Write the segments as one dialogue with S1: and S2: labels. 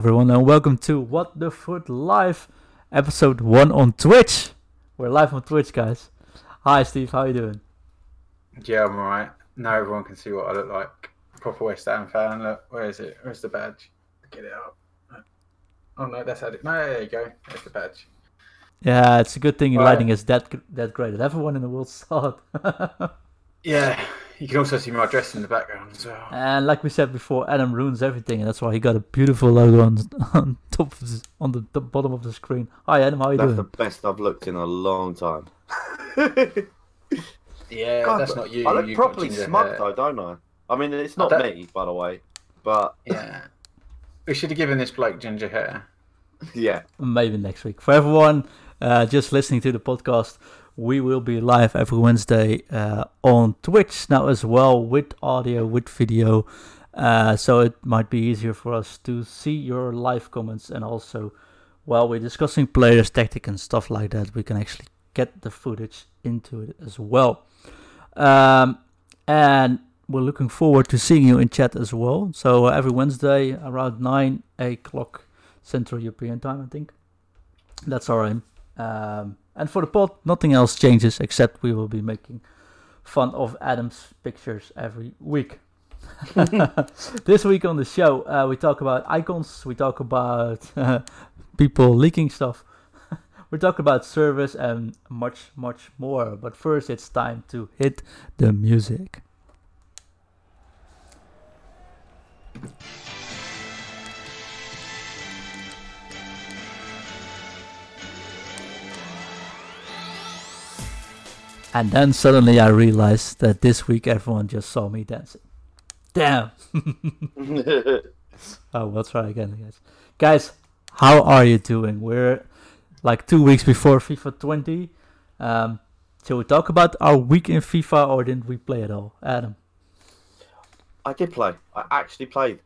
S1: everyone, and welcome to What the Foot Live, episode one on Twitch. We're live on Twitch, guys. Hi, Steve. How you doing?
S2: Yeah, I'm alright. Now everyone can see what I look like. Proper West Ham fan. Look, where is it? Where's the badge? Get it up. Oh no, that's how it. No, there you go. There's the badge.
S1: Yeah, it's a good thing your
S2: Right.
S1: lighting is that that great. Everyone in the world saw it.
S2: Yeah, you can also see my dress in the background as well.
S1: and like we said before, Adam ruins everything, and that's why he got a beautiful logo on on top of the, on the, the bottom of the screen. Hi, Adam. How are you
S3: That's the best I've looked in a long time.
S2: Yeah,
S3: God,
S2: that's not you.
S3: I look
S2: You've
S3: properly smug though, don't I? I mean, it's not
S2: don't-
S3: me, by the way, but
S2: Yeah. We should have given this bloke ginger hair.
S3: yeah,
S1: Maybe next week. For everyone uh, just listening to the podcast, we will be live every Wednesday uh, on Twitch now as well with audio, with video. Uh, so it might be easier for us to see your live comments and also while we're discussing players, tactic, and stuff like that, we can actually get the footage into it as well. Um, and we're looking forward to seeing you in chat as well. So uh, every Wednesday around 9 o'clock Central European time, I think. That's our aim. Um, and for the pod, nothing else changes except we will be making fun of Adam's pictures every week. this week on the show, uh, we talk about icons, we talk about people leaking stuff, we talk about service, and much, much more. But first, it's time to hit the music. And then suddenly I realized that this week everyone just saw me dancing. Damn. Oh, we'll try again, guys. Guys, how are you doing? We're like two weeks before FIFA 20. Um, shall we talk about our week in FIFA or didn't we play at all? Adam.
S3: I did play. I actually played.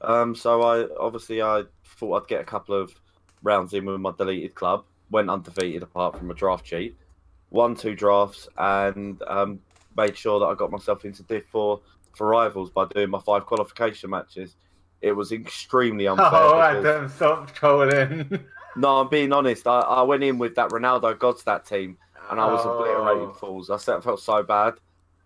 S3: Um, so I obviously I thought I'd get a couple of rounds in with my deleted club. Went undefeated apart from a draft cheat. Won two drafts and um, made sure that I got myself into Div 4 for rivals by doing my five qualification matches. It was extremely unfair.
S2: Oh,
S3: because-
S2: Adam, stop trolling.
S3: No, I'm being honest. I, I went in with that Ronaldo Godstat team and I was obliterating
S2: Oh.
S3: fools. I felt, felt so bad.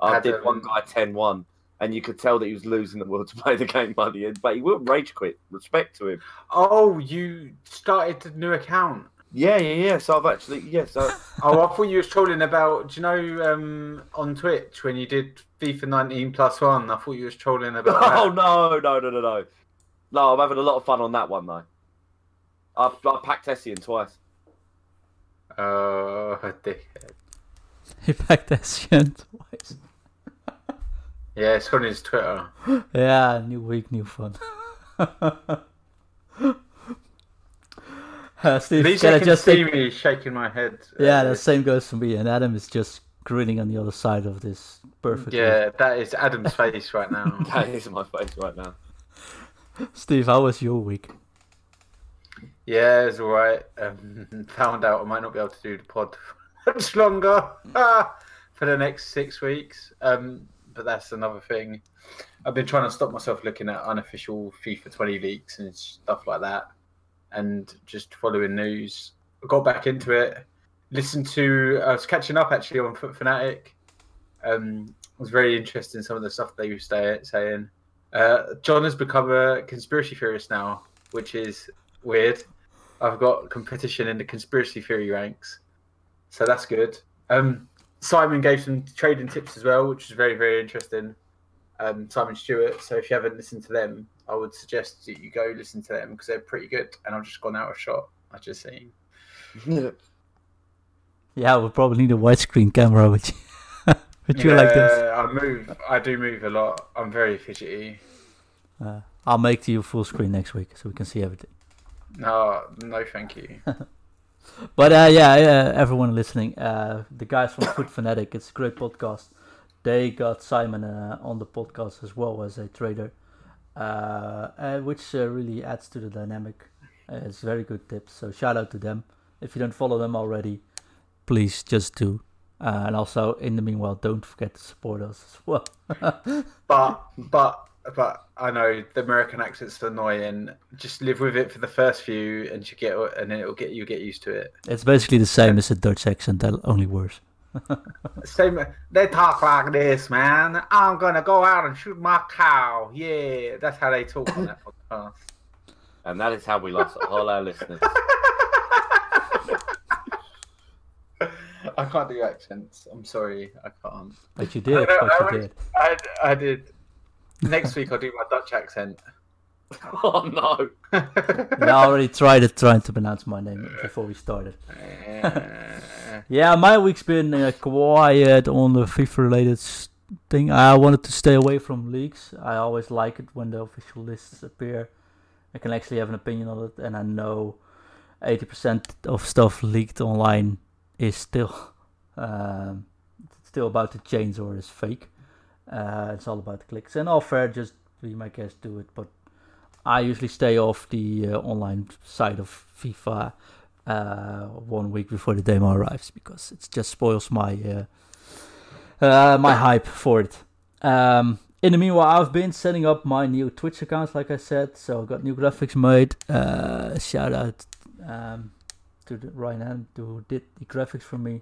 S3: I did one guy 10 1, and you could tell that he was losing the will to play the game by the end, but he wouldn't rage quit. Respect to him.
S2: Oh, you started a new account.
S3: Yeah, yeah, yeah. So I've actually, yes. I,
S2: Oh, I thought you was trolling about. Do you know um, on Twitch when you did FIFA 19 plus one? I thought you was trolling about.
S3: oh,
S2: that.
S3: no, no, no, no, no. No, I'm having a lot of fun on that one, though. I, I packed Essien twice.
S2: Oh, dickhead.
S1: He backed Essien twice.
S2: Yeah, it's on his Twitter.
S1: Yeah, new week, new fun. Uh,
S2: At
S1: Steve,
S2: least
S1: can
S2: I
S1: just
S2: see
S1: take...
S2: me shaking my head.
S1: Yeah,
S2: Uh,
S1: the same goes for me, and Adam is just grinning on the other side of this perfectly.
S2: Yeah, that is Adam's face right now.
S3: That is my face right now.
S1: Steve, how was your week?
S2: Yeah, it's alright. Um, found out I might not be able to do the pod much longer ah, for the next six weeks. Um, but that's another thing. I've been trying to stop myself looking at unofficial FIFA 20 leaks and stuff like that, and just following news. I got back into it. Listened to. I was catching up actually on Foot Fanatic. Um, it was very interested in some of the stuff they were saying. Uh, John has become a conspiracy theorist now, which is weird. I've got competition in the conspiracy theory ranks, so that's good. Um, Simon gave some trading tips as well, which was very very interesting. Um, Simon Stewart. So if you haven't listened to them, I would suggest that you go listen to them because they're pretty good. And I've just gone out of shot. I just seen.
S1: Yeah, we'll probably need a widescreen camera with you, with you like this.
S2: I move. I do move a lot. I'm very fidgety.
S1: Uh, I'll make you full screen next week so we can see everything.
S2: No, no, thank you.
S1: But uh, yeah, uh, everyone listening, uh, the guys from Foot Fanatic, it's a great podcast. They got Simon uh, on the podcast as well as a trader, uh, uh, which uh, really adds to the dynamic. Uh, it's very good tips, so shout out to them. If you don't follow them already, please just do. Uh, and also, in the meanwhile, don't forget to support us as well.
S2: But but but I know the American accent's annoying. Just live with it for the first few, and you get, and then it'll get you get used to it.
S1: It's basically the same as a Dutch accent, only worse.
S2: Same. They talk like this, man. I'm gonna go out and shoot my cow. Yeah, that's how they talk on that podcast.
S3: And that is how we lost all our listeners.
S2: I can't do accents. I'm sorry, I can't.
S1: But you did.
S2: I,
S1: but
S2: I,
S1: you did.
S2: I, I did. Next week I'll do my Dutch accent.
S3: oh no!
S1: I already tried it trying to pronounce my name before we started. Yeah, my week's been uh, quiet on the FIFA related thing. I wanted to stay away from leaks. I always like it when the official lists appear. I can actually have an opinion on it, and I know 80% of stuff leaked online is still um, still about to change or is fake. Uh, it's all about clicks, and all fair, just be my guest, do it. But I usually stay off the uh, online side of FIFA uh, one week before the demo arrives because it just spoils my uh, uh, my hype for it. Um, in the meanwhile, I've been setting up my new Twitch account, like I said. So I got new graphics made. Uh, shout out um, to Ryan who did the graphics for me.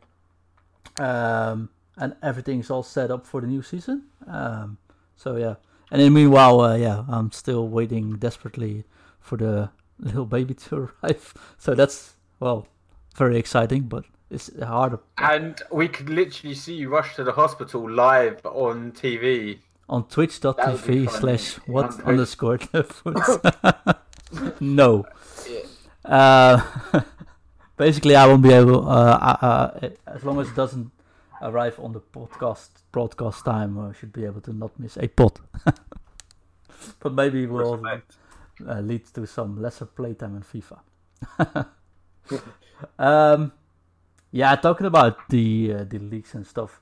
S1: Um, and everything's all set up for the new season. Um, so yeah. And in the meanwhile, uh, yeah, I'm still waiting desperately for the little baby to arrive. So that's well, very exciting, but it's hard
S2: and we could literally see you rush to the hospital live on TV.
S1: on twitch.tv slash what underscore no.
S2: Yeah.
S1: Uh, basically, I won't be able, uh, uh, uh, as long as it doesn't arrive on the podcast broadcast time, I should be able to not miss a pot. but maybe it will uh, lead to some lesser playtime in FIFA. Um, yeah, talking about the uh, the leaks and stuff.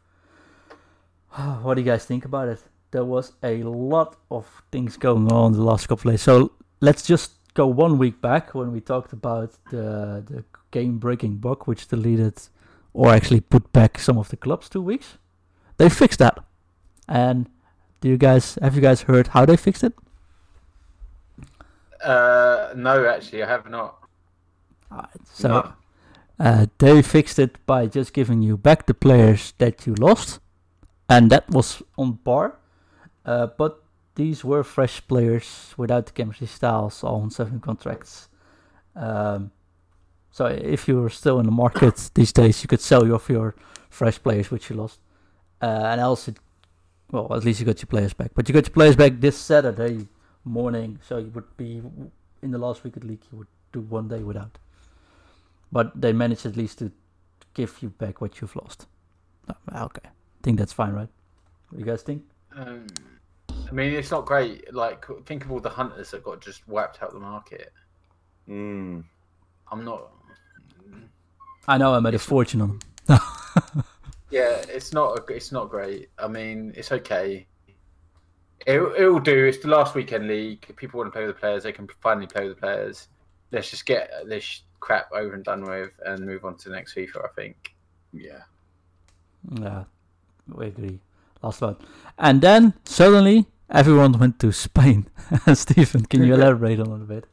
S1: What do you guys think about it? There was a lot of things going on the last couple of days. So let's just go one week back when we talked about the the game breaking bug, which deleted or actually put back some of the clubs two weeks. They fixed that. And do you guys have you guys heard how they fixed it?
S2: Uh, no, actually, I have not.
S1: So
S3: No.
S1: uh, they fixed it by just giving you back the players that you lost, and that was on par. Uh, but these were fresh players without the chemistry styles on seven contracts. Um, so if you were still in the market these days, you could sell your your fresh players which you lost, uh, and else it, well, at least you got your players back. But you got your players back this Saturday morning, so you would be in the last week of the league. You would do one day without but they managed at least to give you back what you've lost. Okay, I think that's fine, right? What do you guys think?
S2: Um, I mean, it's not great. Like, think of all the hunters that got just wiped out the market.
S3: Mm.
S2: I'm not.
S1: I know I made a fortune on them.
S2: Yeah, it's not. It's not great. I mean, it's okay. It it will do. It's the last weekend league. People want to play with the players. They can finally play with the players. Let's just get this crap over and done with and move on to the next FIFA. I think. Yeah.
S1: Yeah, we agree. Last one. And then suddenly everyone went to Spain. Stephen, can you elaborate on it a bit?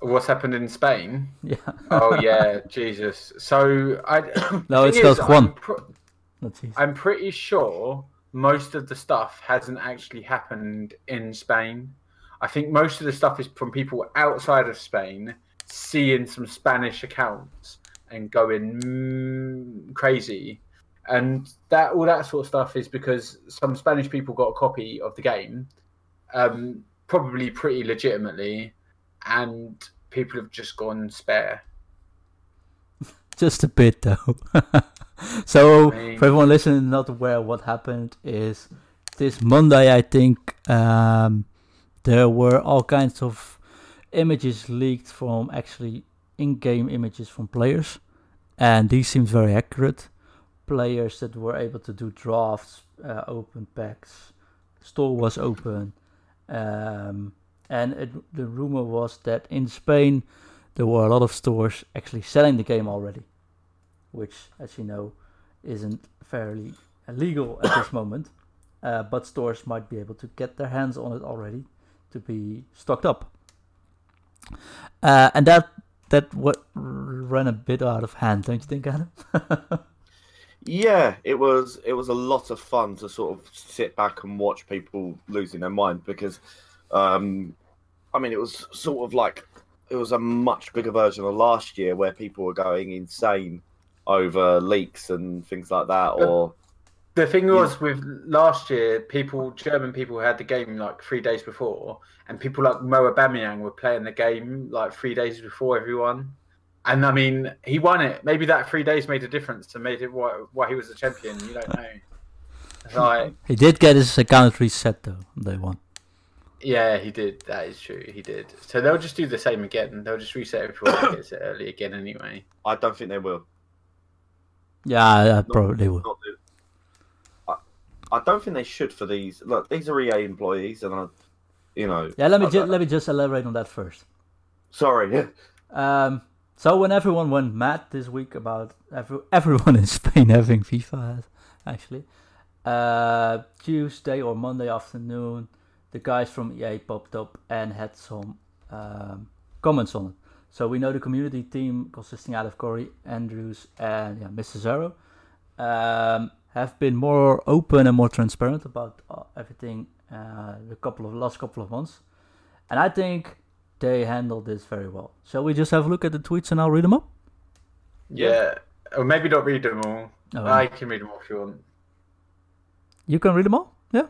S2: What's happened in Spain?
S1: Yeah.
S2: Oh yeah, Jesus. So I.
S1: No, it's
S2: thing is,
S1: Juan.
S2: I'm pr- I'm pretty sure most of the stuff hasn't actually happened in Spain. I think most of the stuff is from people outside of Spain seeing some Spanish accounts and going mm, crazy. And that all that sort of stuff is because some Spanish people got a copy of the game, um, probably pretty legitimately, and people have just gone spare.
S1: Just a bit though. so
S2: I mean-
S1: for everyone listening not aware what happened is this Monday I think um, there were all kinds of images leaked from actually in-game images from players and these seemed very accurate. Players that were able to do drafts, uh, open packs, store was open, um, and it, the rumor was that in Spain there were a lot of stores actually selling the game already, which, as you know, isn't fairly legal at this moment. uh, but stores might be able to get their hands on it already to be stocked up. Uh, and that that what ran a bit out of hand, don't you think, Adam?
S3: Yeah, it was it was a lot of fun to sort of sit back and watch people losing their mind because um I mean it was sort of like it was a much bigger version of last year where people were going insane over leaks and things like that or
S2: The thing was with last year, people German people had the game like three days before, and people like Mo Aubameyang were playing the game like three days before everyone. And I mean, he won it. Maybe that three days made a difference to made it why, why he was the champion. You don't know. Like,
S1: he did get his account reset though. They won.
S2: yeah, he did. That is true. He did. So they'll just do the same again. They'll just reset everyone that gets it early again anyway.
S3: I don't think they will.
S1: Yeah, I, I probably would.
S3: Not do- I, I don't think they should for these. Look, these are EA employees, and I, you know.
S1: Yeah, let me ju- let me just elaborate on that first.
S3: Sorry.
S1: Um, so when everyone went mad this week about every, everyone in Spain having FIFA, actually, uh, Tuesday or Monday afternoon, the guys from EA popped up and had some um, comments on it. So we know the community team consisting out of Corey Andrews and yeah, Mr. Zero um, have been more open and more transparent about uh, everything uh, the couple of last couple of months, and I think they handled this very well. Shall we just have a look at the tweets and I'll read them up?
S2: Yeah. Or maybe not read them all.
S1: Oh,
S2: I can read them all if you want.
S1: You can read them all? Yeah?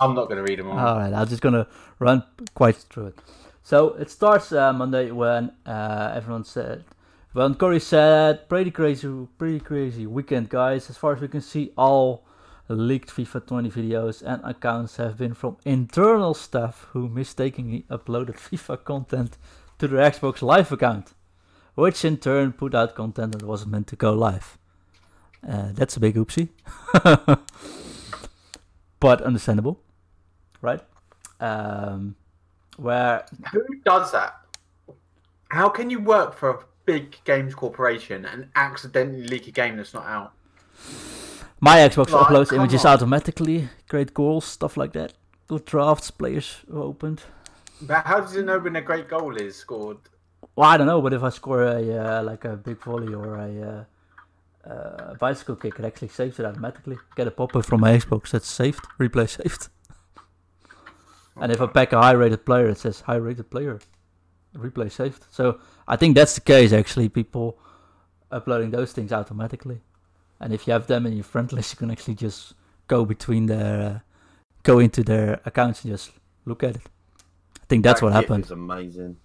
S2: I'm not going to read them all.
S1: All right, I'm just going to run quite through it. So it starts uh, Monday when uh, everyone said, when Corey said, pretty crazy, pretty crazy weekend, guys. As far as we can see, all leaked FIFA 20 videos and accounts have been from internal staff who mistakenly uploaded FIFA content to their Xbox Live account, which in turn put out content that wasn't meant to go live. Uh, that's a big oopsie. but understandable, right? Um, where
S2: Who does that? How can you work for a big games corporation and accidentally leak a game that's not out?
S1: my Xbox
S2: Like,
S1: uploads images
S2: on.
S1: automatically, create goals, stuff like that. Good drafts, players who opened.
S2: But how does it know when a great goal is scored?
S1: Well, I don't know, but if I score a uh, like a big volley or a uh, uh, bicycle kick, it actually saves it automatically. Get a pop-up from my Xbox that's saved, replay saved. And if I pack a high-rated player, it says high-rated player, replay saved. So I think that's the case. Actually, people uploading those things automatically. And if you have them in your friend list, you can actually just go between their, uh, go into their accounts and just look at it. I think that's
S3: That
S1: what happened.
S3: Is amazing.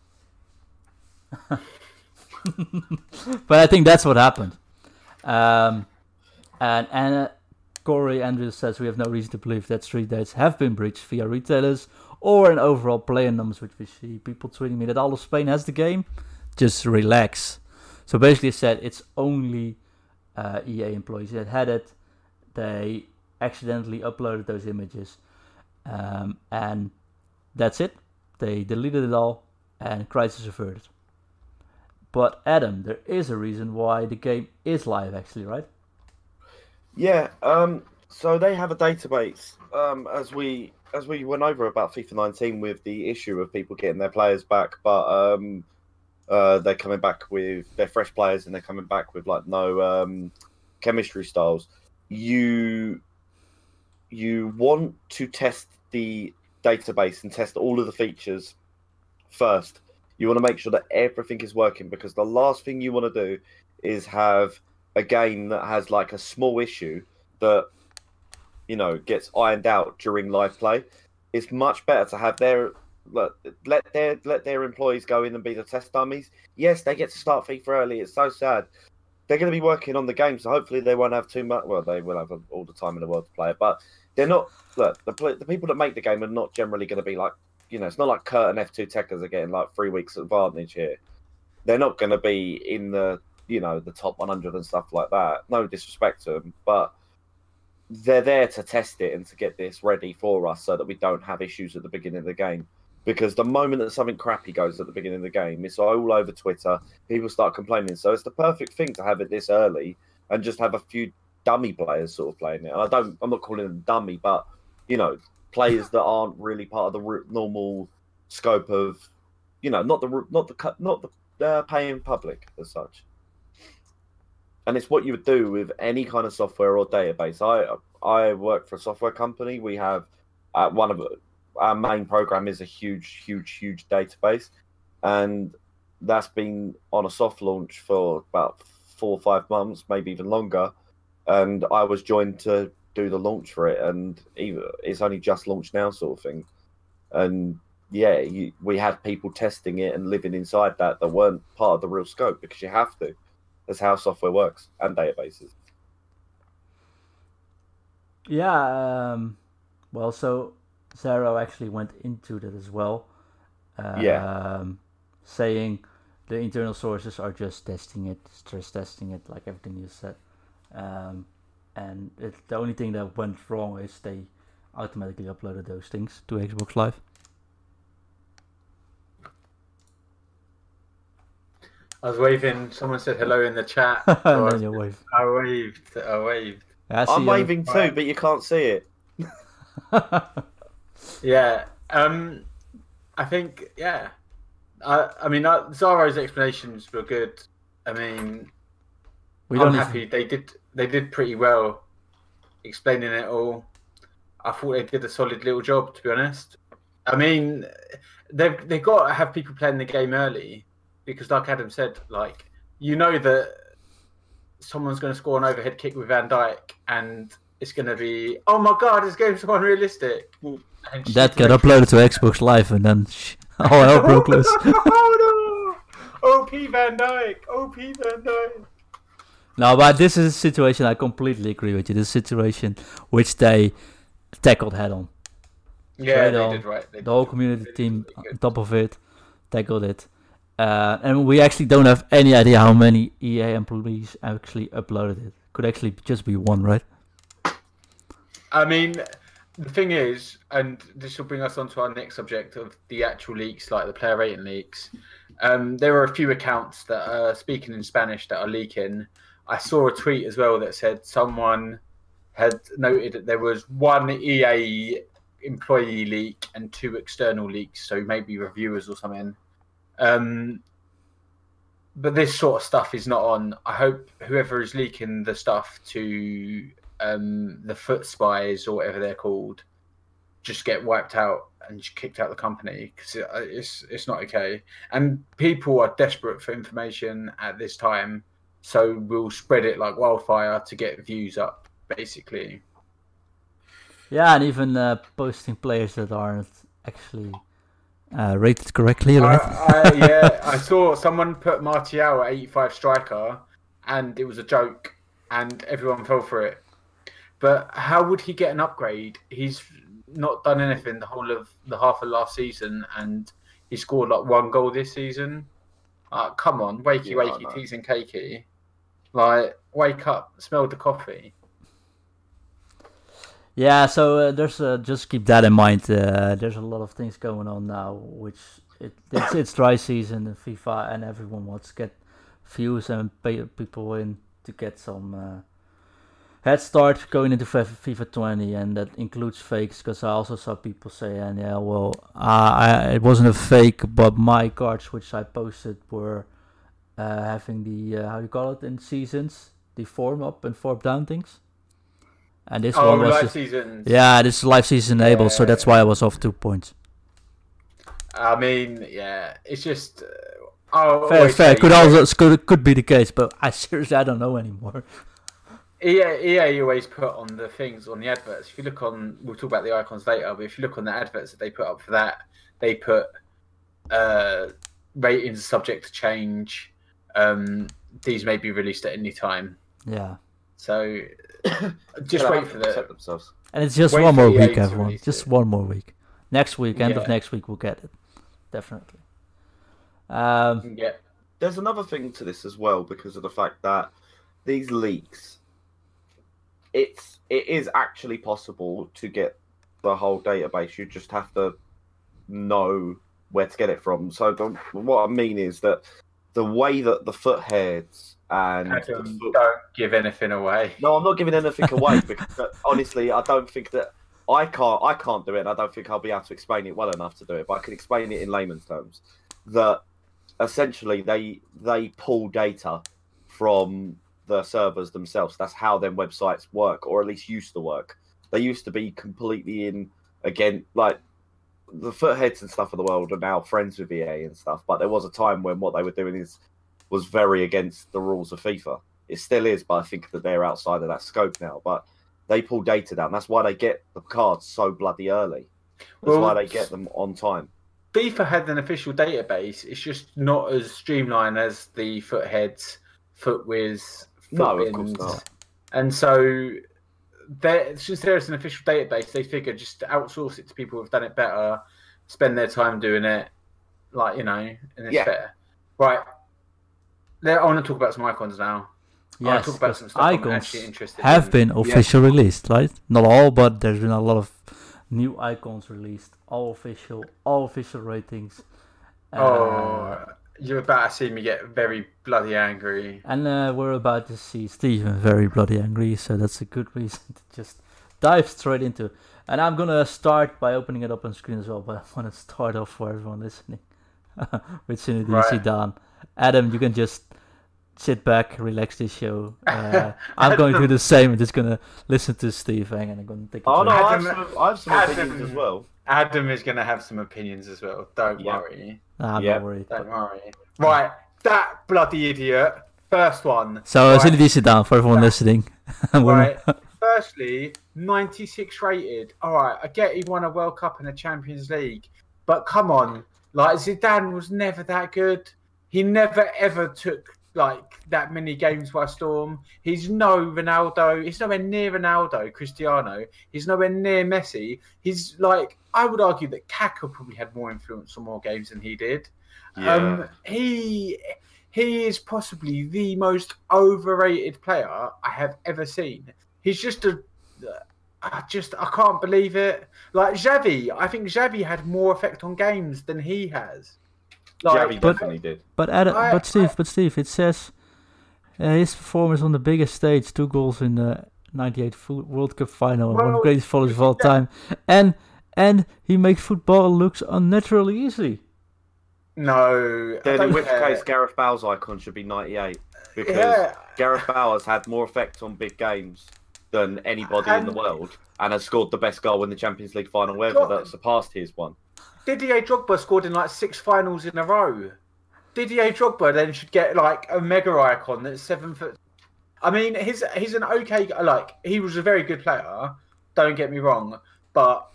S1: but I think that's what happened. Um, and and Corey Andrews says we have no reason to believe that street dates have been breached via retailers or in overall player numbers, which we see people tweeting me that all of Spain has the game. Just relax. So basically, it said it's only uh, EA employees that had it. They accidentally uploaded those images, um, and that's it. They deleted it all, and crisis averted. But Adam, there is a reason why the game is live, actually, right?
S3: Yeah. Um. So they have a database. Um. As we as we went over about FIFA 19 with the issue of people getting their players back, but um, uh, they're coming back with they're fresh players and they're coming back with like no um chemistry styles. You you want to test the database and test all of the features first. You want to make sure that everything is working because the last thing you want to do is have a game that has like a small issue that you know gets ironed out during live play. It's much better to have their let, let their let their employees go in and be the test dummies. Yes, they get to start FIFA early. It's so sad. They're going to be working on the game, so hopefully they won't have too much. Well, they will have all the time in the world to play it, but they're not. Look, the the people that make the game are not generally going to be like you know. It's not like Kurt and F two Techers are getting like three weeks advantage here. They're not going to be in the you know the top 100 and stuff like that. No disrespect to them, but they're there to test it and to get this ready for us so that we don't have issues at the beginning of the game. Because the moment that something crappy goes at the beginning of the game, it's all over Twitter. People start complaining. So it's the perfect thing to have it this early and just have a few dummy players sort of playing it. And I don't, I'm not calling them dummy, but you know, players that aren't really part of the normal scope of, you know, not the not the not the uh, paying public as such. And it's what you would do with any kind of software or database. I I work for a software company. We have uh, one of our main program is a huge, huge, huge database, and that's been on a soft launch for about four or five months, maybe even longer. And I was joined to do the launch for it, and it's only just launched now, sort of thing. And yeah, you, we had people testing it and living inside that that weren't part of the real scope because you have to. That's how software works and databases.
S1: Yeah. Um, well, so Zero actually went into that as well. Um,
S3: Yeah.
S1: Saying the internal sources are just testing it, stress testing it, like everything you said. Um, and it, the only thing that went wrong is they automatically uploaded those things to Xbox Live.
S2: I was waving. Someone said hello in the chat.
S1: and
S2: so
S1: then
S2: I,
S1: you wave.
S2: I waved. I waved.
S1: I
S3: I'm
S1: you.
S3: waving too, but you can't see it.
S2: Yeah. Um, I think yeah. I I mean uh, Zero's explanations were good. I mean,
S1: we
S2: I'm
S1: don't even-
S2: they did they did pretty well explaining it all. I thought they did a solid little job to be honest. I mean, they've they've got to have people playing the game early because, like Adam said, like you know that someone's going to score an overhead kick with Van Dijk and it's to be oh my god, this game's so unrealistic.
S1: That got uploaded to Xbox Live and then sh- all hell broke loose.
S2: oh no! OP Van Dijk, OP Van Dijk.
S1: No, but this is a situation I completely agree with you. This situation which they tackled head on.
S2: Yeah, they
S1: on.
S2: did right. They
S1: The whole community
S2: really,
S1: team
S2: really
S1: on top of it tackled it. Uh, and we actually don't have any idea how many EA employees actually uploaded it. Could actually just be one, right?
S2: I mean, the thing is, and this will bring us on to our next subject of the actual leaks, like the player rating leaks. Um, there are a few accounts that are speaking in Spanish that are leaking. I saw a tweet as well that said someone had noted that there was one EA employee leak and two external leaks, so maybe reviewers or something. Um, but this sort of stuff is not on. I hope whoever is leaking the stuff to um, the foot spies or whatever they're called just get wiped out and just kicked out of the company because it, uh, it's it's not okay. And people are desperate for information at this time, so we'll spread it like wildfire to get views up, basically.
S1: Yeah, and even uh, posting players that aren't actually uh, rated correctly, right?
S2: I, I, yeah, I saw someone put Martial at 85 striker, and it was a joke, and everyone fell for it. But how would he get an upgrade? He's not done anything the whole of the half of last season, and he scored like one goal this season. Uh, come on, wakey,
S3: Yeah,
S2: wakey,
S3: know.
S2: teas and cakey. Like, wake up, smell the coffee.
S1: Yeah, so uh, there's uh, just keep that in mind. Uh, there's a lot of things going on now, which it, it's it's dry season in FIFA, and everyone wants to get views and pay people in to get some uh, head start going into FIFA 20, and that includes fakes. Because I also saw people say, "And yeah, well, uh, I, it wasn't a fake, but my cards which I posted were uh, having the uh, how you call it in seasons, the form up and form down things." And this
S2: oh,
S1: one was
S2: live
S1: just-
S2: seasons.
S1: yeah, this is live season enabled, so that's why I was off two points.
S2: I mean, yeah, it's just. Uh, oh,
S1: Fair, fair. Could also could could be the case, but I seriously I don't know anymore.
S2: EA, EA always put on the things on the adverts. If you look on, we'll talk about the icons later. But if you look on the adverts that they put up for that, they put uh, ratings subject to change. Um, these may be released at any time.
S1: Yeah,
S2: So just wait
S3: have
S2: for
S3: to
S2: the.
S3: themselves.
S1: and it's just
S2: Wait
S1: one more week, everyone. Just
S2: it.
S1: one more week. Next week, end of next week, we'll get it. Definitely. Um,
S2: Yeah,
S3: There's another thing to this as well because of the fact that these leaks, it's it is actually possible to get the whole database. You just have to know where to get it from. So the, what I mean is that the way that the Futheads and
S2: Adam,
S3: foot-
S2: don't give anything away.
S3: no, I'm not giving anything away because honestly, I don't think that I can't I can't do it, and I don't think I'll be able to explain it well enough to do it. But I can explain it in layman's terms that essentially they they pull data from the servers themselves. That's how their websites work, or at least used to work. They used to be completely in again like the Futheads and stuff of the world are now friends with EA and stuff. But there was a time when what they were doing is was very against the rules of FIFA. It still is, but I think that they're outside of that scope now. But they pull data down. That's why they get the cards so bloody early. That's
S2: Well,
S3: why they get them on time.
S2: FIFA had an official database. It's just not as streamlined as the Futheads, Futwiz,
S3: No, of course not.
S2: And so there, since there is an official database, they figure just to outsource it to people who've done it better, spend their time doing it, like you know, and it's
S3: Yeah.
S2: fair. Right. There, I want to talk about some icons now. I want
S1: Yes,
S2: to talk about some stuff I'm
S1: icons
S2: actually interested
S1: have
S2: in.
S1: been official released, right? Not all, but there's been a lot of new icons released. All official, all official ratings. Uh,
S2: Oh, you're about to see me get very bloody angry.
S1: and uh, we're about to see Steven very bloody angry, so that's a good reason to just dive straight into. it. And I'm gonna start by opening it up on screen as well, but I want to start off for everyone listening with Zinedine
S2: Right.
S1: Zidane. Adam, you can just sit back, relax this show. Uh, I'm going to do the same. I'm just gonna listen to Steve Hang and I'm gonna take. a
S3: Oh no. I have
S2: Adam-
S3: some, I have some
S2: Adam-
S3: opinions as well.
S2: Adam is going to have some opinions as well. Don't
S3: Yeah.
S2: worry.
S1: Nah, I'm
S3: Yeah.
S1: not worried.
S2: Don't worry. Right, that bloody idiot. First one.
S1: So
S2: right,
S1: Zinedine Zidane for everyone listening.
S2: Right. Firstly, 96 rated. All right, I get he won a World Cup and a Champions League, but come on, like Zidane was never that good. He never ever took like that many games by storm. He's no Ronaldo. He's nowhere near Ronaldo, Cristiano. He's nowhere near Messi. He's like I would argue that Kaká probably had more influence on more games than he did.
S3: Yeah.
S2: Um, he he is possibly the most overrated player I have ever seen. He's just a, I just I can't believe it. Like Xavi, I think Xavi had more effect on games than he has. Like,
S3: Javi definitely did.
S1: But Adam,
S2: I-
S1: but Steve, but Steve, it says uh, his performance on the biggest stage, two goals in the '98 World Cup final, and one of the greatest followers of all
S2: yeah.
S1: time, and and he makes football looks unnaturally easy.
S2: no.
S3: Then in which
S2: care.
S3: case Gareth Bale's icon should be 98 because
S2: yeah,
S3: Gareth Bale has had more effect on big games than anybody in the world and has scored the best goal in the Champions League final ever
S2: God.
S3: that surpassed his one.
S2: Didier Drogba scored in like six finals in a row. Didier Drogba then should get like a mega icon that's seven foot. I mean, he's he's an okay like he was a very good player. Don't get me wrong, but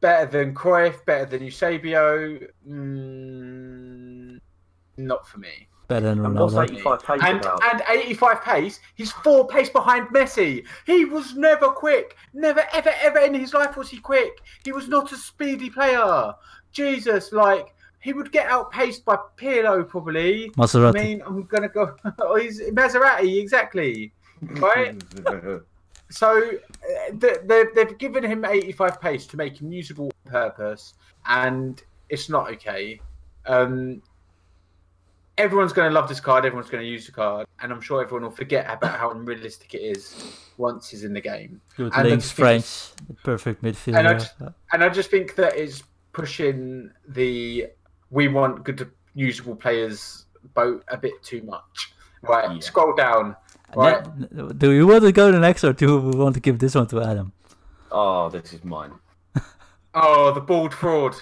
S2: better than Cruyff, better than Eusebio. Mm, not for me.
S1: Better than
S3: And what's
S1: Ronaldo.
S3: 85 pace
S2: And
S3: about?
S2: and 85 pace, he's four pace behind Messi. He was never quick. Never, ever, ever in his life was he quick. He was not a speedy player. Jesus, like he would get outpaced by Pirlo probably.
S1: Maserati.
S2: I mean, I'm gonna go. oh, he's Maserati exactly. right? So uh, they, they, they've given him 85 pace to make him usable on purpose, and it's not okay. Um, everyone's going to love this card. Everyone's going to use the card, and I'm sure everyone will forget about how unrealistic it is once he's in the game.
S1: Good
S2: and
S1: links, French, perfect midfielder.
S2: just- And I just think that is pushing the we want good usable players boat a bit too much. Right,
S3: Yeah.
S2: scroll down. Right.
S1: then- do you want to go to the next, or do we want to give this one to Adam?
S3: oh, this is mine.
S2: Oh, the bald fraud.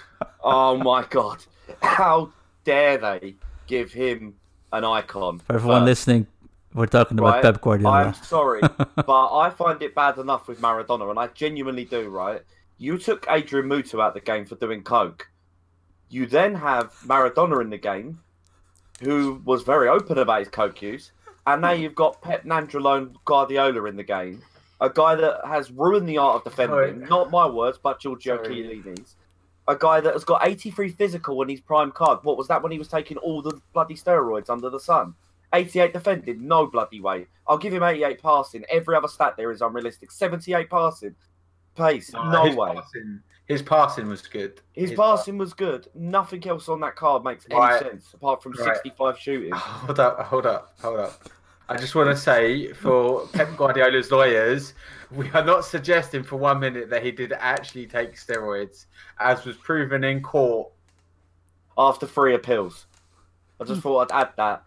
S3: Oh my god. How dare they give him an icon?
S1: For everyone
S3: first?
S1: listening, we're talking about
S3: Right.
S1: Pep Guardiola.
S3: I'm sorry, but I find it bad enough with Maradona, and I genuinely do, right? You took Adrian Mutu out the game for doing coke. You then have Maradona in the game, who was very open about his coke use, and now you've got Pep Nandrolone Guardiola in the game, a guy that has ruined the art of defending.
S2: Sorry.
S3: Not my words, but Giorgio
S2: Sorry.
S3: Chiellini's. A guy that has got 83 physical in his prime card. What was that when he was taking all the bloody steroids under the sun? 88 defending, no bloody way. I'll give him 88 passing. Every other stat there is unrealistic. 78 passing, pace, no
S2: his
S3: way.
S2: Passing, his passing was good.
S3: His passing was good. Nothing else on that card makes any
S2: Right.
S3: sense apart from
S2: Right.
S3: 65 shooting.
S2: Hold up, hold up, hold up. I just want to say for Pep Guardiola's lawyers, we are not suggesting for one minute that he did actually take steroids, as was proven in court.
S3: After three appeals, I just hmm. thought I'd add that.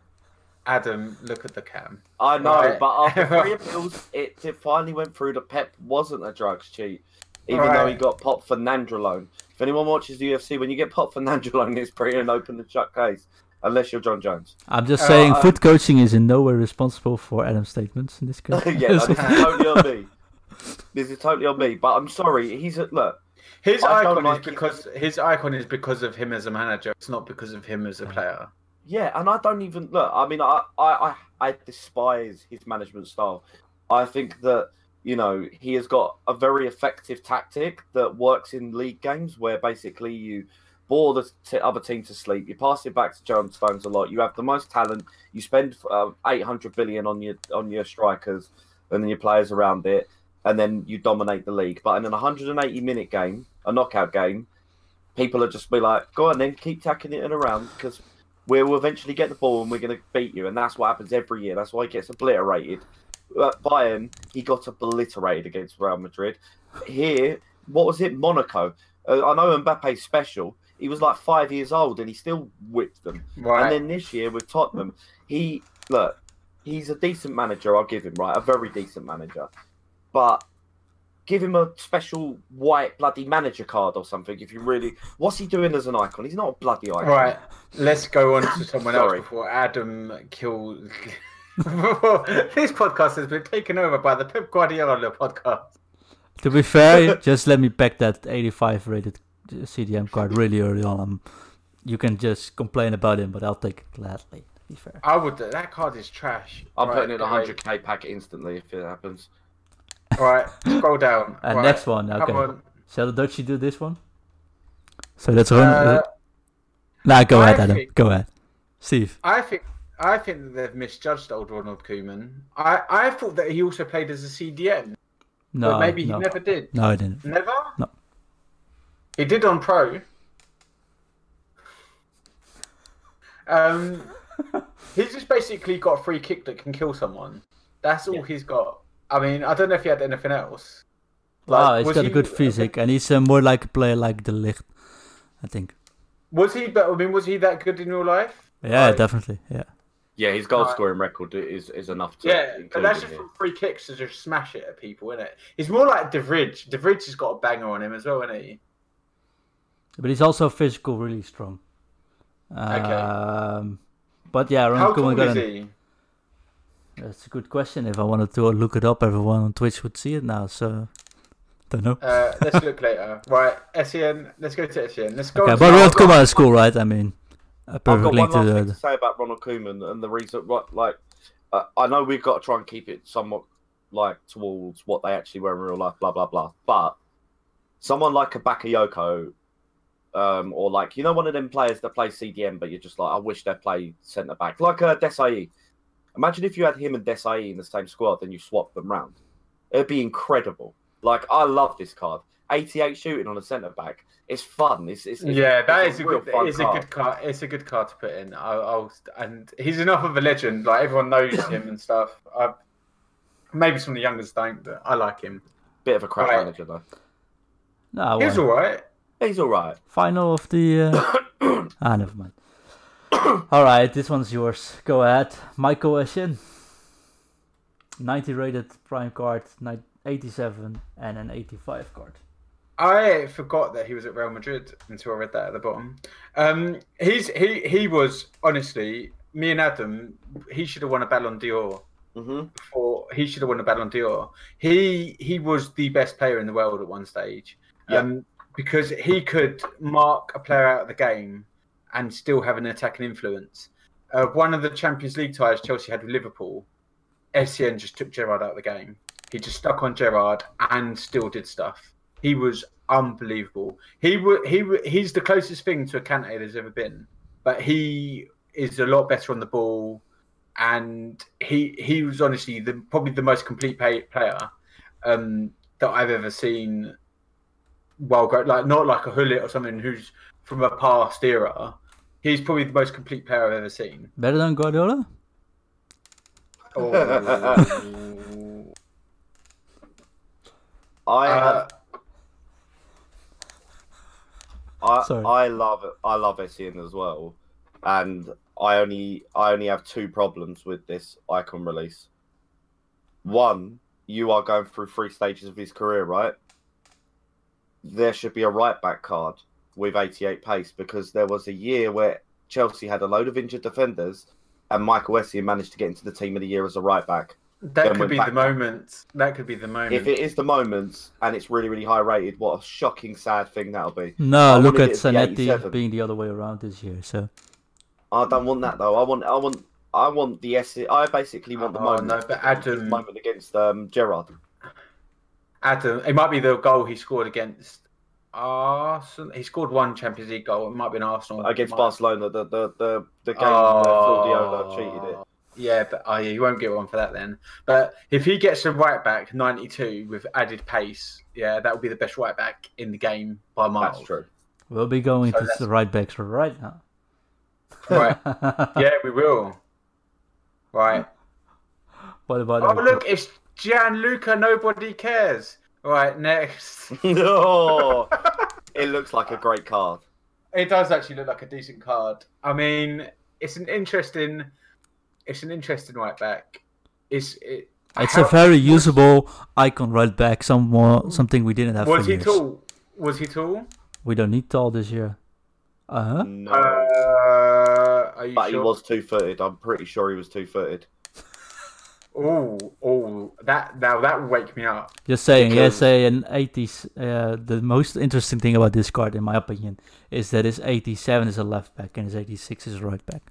S2: Adam, look at the cam.
S3: I know,
S2: Right.
S3: but after three appeals, it, it finally went through that Pep wasn't a drugs cheat, even though he got popped for nandrolone. If anyone watches the UFC, when you get popped for nandrolone, it's pretty an open and shut case, unless you're Jon Jones.
S1: I'm just
S2: Uh,
S1: saying,
S2: I-
S1: foot coaching is in no way responsible for Adam's statements in this case.
S3: yeah, no, this is totally on me. This is totally on me. But I'm sorry, he's a look.
S2: His
S3: I
S2: icon
S3: like
S2: is
S3: it.
S2: because his icon is because of him as a manager. It's not because of him as a player.
S3: Yeah, and I don't even look. I mean, I, I, I, I despise his management style. I think that you know he has got a very effective tactic that works in league games, where basically you bore the t- other team to sleep, you pass it back to John Stones a lot. You have the most talent. You spend eight hundred billion on your on your strikers and then your players around it, and then you dominate the league. But in an 180 minute game, a knockout game, people will just be like, "Go on, then keep tacking it in around because." we'll eventually get the ball and we're going to beat you. And that's what happens every year. That's why he gets obliterated. At Bayern, he got obliterated against Real Madrid. Here, what was it? Monaco. Uh, I know Mbappe's special. He was like five years old and he still whipped them.
S2: Right.
S3: And then this year with Tottenham, he look, he's a decent manager. I'll give him right, a very decent manager. But give him a special white bloody manager card or something. If you really, what's he doing as an icon? He's not a bloody icon.
S2: Right. Let's go on to someone else before Adam kills. this podcast has been taken over by the Pep Guardiola podcast.
S1: To be fair, just let me back that 85 rated CDM card really early on. Um, you can just complain about him, but I'll take it gladly. To be fair.
S2: I would. That card is trash.
S3: I'm
S2: Right,
S3: putting it in a 100k pack instantly if it happens.
S2: All right, Scroll down.
S1: And
S2: right.
S1: next one,
S2: Come
S1: okay.
S2: on.
S1: Shall the Dutchie do this one? So let's run.
S2: Uh,
S1: nah, go
S2: I
S1: ahead, Adam.
S2: think-
S1: Go ahead. Steve.
S2: I think I think that they've misjudged old Ronald Koeman. I, I thought that he also played as a CDM,
S1: No,
S2: but maybe he
S1: no.
S2: never did.
S1: No, I didn't.
S2: Never?
S1: No.
S2: He did on pro. Um, he's just basically got a free kick that can kill someone. That's all he's got. I mean, I don't know if he had anything else.
S1: Wow, he's
S2: was
S1: got a good physique, and he's uh, more like a player like De Ligt, I think.
S2: Was he? But I mean, was he that good in real life?
S1: Yeah,
S2: Like-
S1: definitely. Yeah.
S3: Yeah, his goal
S2: Right.
S3: scoring record is, is enough to.
S2: Yeah, but that's just from free kicks to just smash it at people, isn't it? He's more like De Vrij. De Vrij has got a banger on him as well, isn't he?
S1: But he's also physical, really strong. Um, But yeah,
S2: How
S1: Ronald
S2: tall
S1: got
S2: is he?
S1: That's a good question. If I wanted to look it up, everyone on Twitch would see it now. So, don't know.
S2: Uh, let's look later. Right, Sen. Let's go to Sen. Let's go.
S1: Okay,
S2: on to
S1: but
S2: the-
S1: Ronald Koeman is cool, right? I mean,
S3: I've
S1: perfect
S3: got one
S1: link to
S3: last
S1: the.
S3: thing to say about Ronald Koeman and the reason, what like, uh, I know we've got to try and keep it somewhat like towards what they actually were in real life, blah blah blah. But someone like a Bakayoko, um, or like you know one of them players that play CDM, but you're just like, I wish they play centre back, like uh, Desai. Imagine if you had him and Desai in the same squad, then you swap them round. It'd be incredible. Like I love this card. 88 shooting on a centre back. It's fun. It's, it's, it's
S2: Yeah, that
S3: it's
S2: is a
S3: real
S2: good. It's a good card. It's a good card to put in. I'll, I'll and he's enough of a legend. Like everyone knows him and stuff. I, maybe some of the youngers don't, but I like him.
S3: Bit of a crap
S2: Right.
S3: manager though.
S1: No,
S2: He's
S1: well,
S2: all right.
S3: He's all right.
S1: final of the. Uh... ah, never mind. All right, this one's yours. Go ahead, Michael Essien. 90 rated prime card, 87 and an 85 card.
S2: I forgot that he was at Real Madrid until I read that at the bottom. Um, he's he he was honestly me and Adam. He should have won a Ballon d'Or.
S3: Mm-hmm.
S2: For he should have won a Ballon d'Or. He he was the best player in the world at one stage.
S3: Yeah.
S2: Um, because he could mark a player out of the game and still have an attacking influence. Uh, one of the Champions League ties Chelsea had with Liverpool, Essien just took Gerrard out of the game. He just stuck on Gerrard and still did stuff. He was unbelievable. He wa- he wa- he's the closest thing to a Kante there's ever been, but he is a lot better on the ball, and he he was honestly the probably the most complete pay, player um, that I've ever seen. Well, great like not like a Hullet or someone who's from a past era. He's probably the most complete player I've ever seen.
S1: Better than Guardiola?
S2: Oh.
S3: I
S2: Uh,
S3: I
S1: Sorry.
S3: I love it. I love Essien as well, and I only I only have two problems with this icon release. One, you are going through three stages of his career, right? There should be a right back card with 88 pace because there was a year where Chelsea had a load of injured defenders, and Michael Essien managed to get into the team of the year as a right back.
S2: that could be
S3: back
S2: the moment. That could be the moment.
S3: If it is the moment and it's really really high rated, what a shocking sad thing that'll be.
S1: No,
S3: I
S1: look at
S3: it to be
S1: Zanetti being the other way around this year. So
S3: I don't want that though. I want I want I want the S. I basically want the
S2: Oh,
S3: moment.
S2: no, but
S3: his
S2: Adam-
S3: moment against um, Gerrard
S2: Adam, it might be the goal he scored against Arsenal. He scored one Champions League goal. It might be an Arsenal
S3: against
S2: Might-
S3: Barcelona. The the the, the game
S2: Oh.
S3: where Fildiola cheated it.
S2: Yeah, but oh, yeah, you won't get one for that then. But if he gets a right back 92 with added pace, yeah, that would be the best right back in the game by miles.
S3: That's true.
S1: we'll be going
S2: So
S1: to
S2: that's-
S1: the right backs right now.
S2: Right. Yeah, we will. Right.
S1: what about?
S2: Oh,
S1: our-
S2: look, it's Gianluca. Nobody cares. Right, next.
S3: no, it looks like a great card.
S2: It does actually look like a decent card. I mean, it's an interesting, it's an interesting right back. It's it,
S1: It's
S2: how-
S1: a very usable icon right back. Some more, something we didn't have
S2: Was
S1: for
S2: he
S1: years.
S2: tall? Was he tall?
S1: We don't need tall this year. Uh huh.
S3: No,
S2: Uh, are you
S3: but he was two footed. I'm pretty sure he was two footed.
S2: Oh, oh, that now that would wake me up.
S1: Just saying,
S3: Because-
S1: yes, say an 80s. Uh, the most interesting thing about this card, in my opinion, is that his 87 is a left back and his 86 is a right back.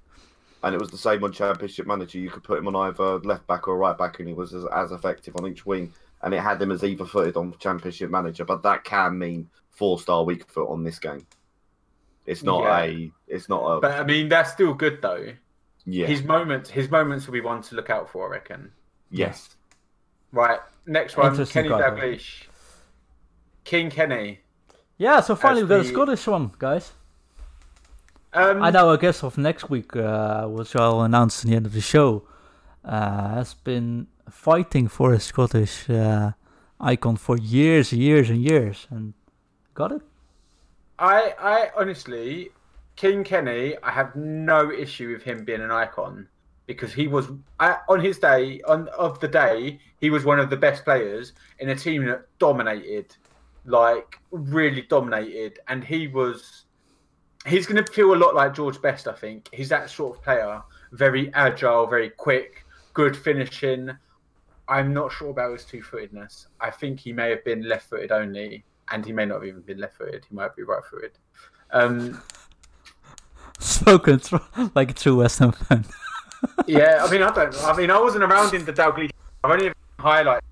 S3: And it was the same on Championship Manager. You could put him on either left back or right back, and he was as, as effective on each wing. And it had him as either footed on Championship Manager, but that can mean four star weak foot on this game. It's not
S2: Yeah.
S3: a. It's not a.
S2: But I mean, that's still good though.
S3: Yeah.
S2: His moments, his moments will be one to look out for, I reckon.
S3: yes.
S2: Right, next one, Kenny
S1: card, though.
S2: Dalglish, King Kenny.
S1: Yeah, so finally we got a
S2: the-
S1: Scottish one, guys.
S2: Um,
S1: I know our guest of next week, uh, which I'll announce in the end of the show, uh, has been fighting for a Scottish uh, icon for years, years, and years, and got it.
S2: I, I honestly, King Kenny, I have no issue with him being an icon because he was on his day on of the day he was one of the best players in a team that dominated, like really dominated, and he was. He's going to feel a lot like George Best, I think. He's that sort of player, very agile, very quick, good finishing. I'm not sure about his two-footedness. I think he may have been left-footed only, and he may not have even been left-footed. He might be right-footed. Um,
S1: Spoken tr- like a true West Ham fan.
S2: yeah, I mean, I don't. I mean, I wasn't around in the Dalglish. I've only highlight,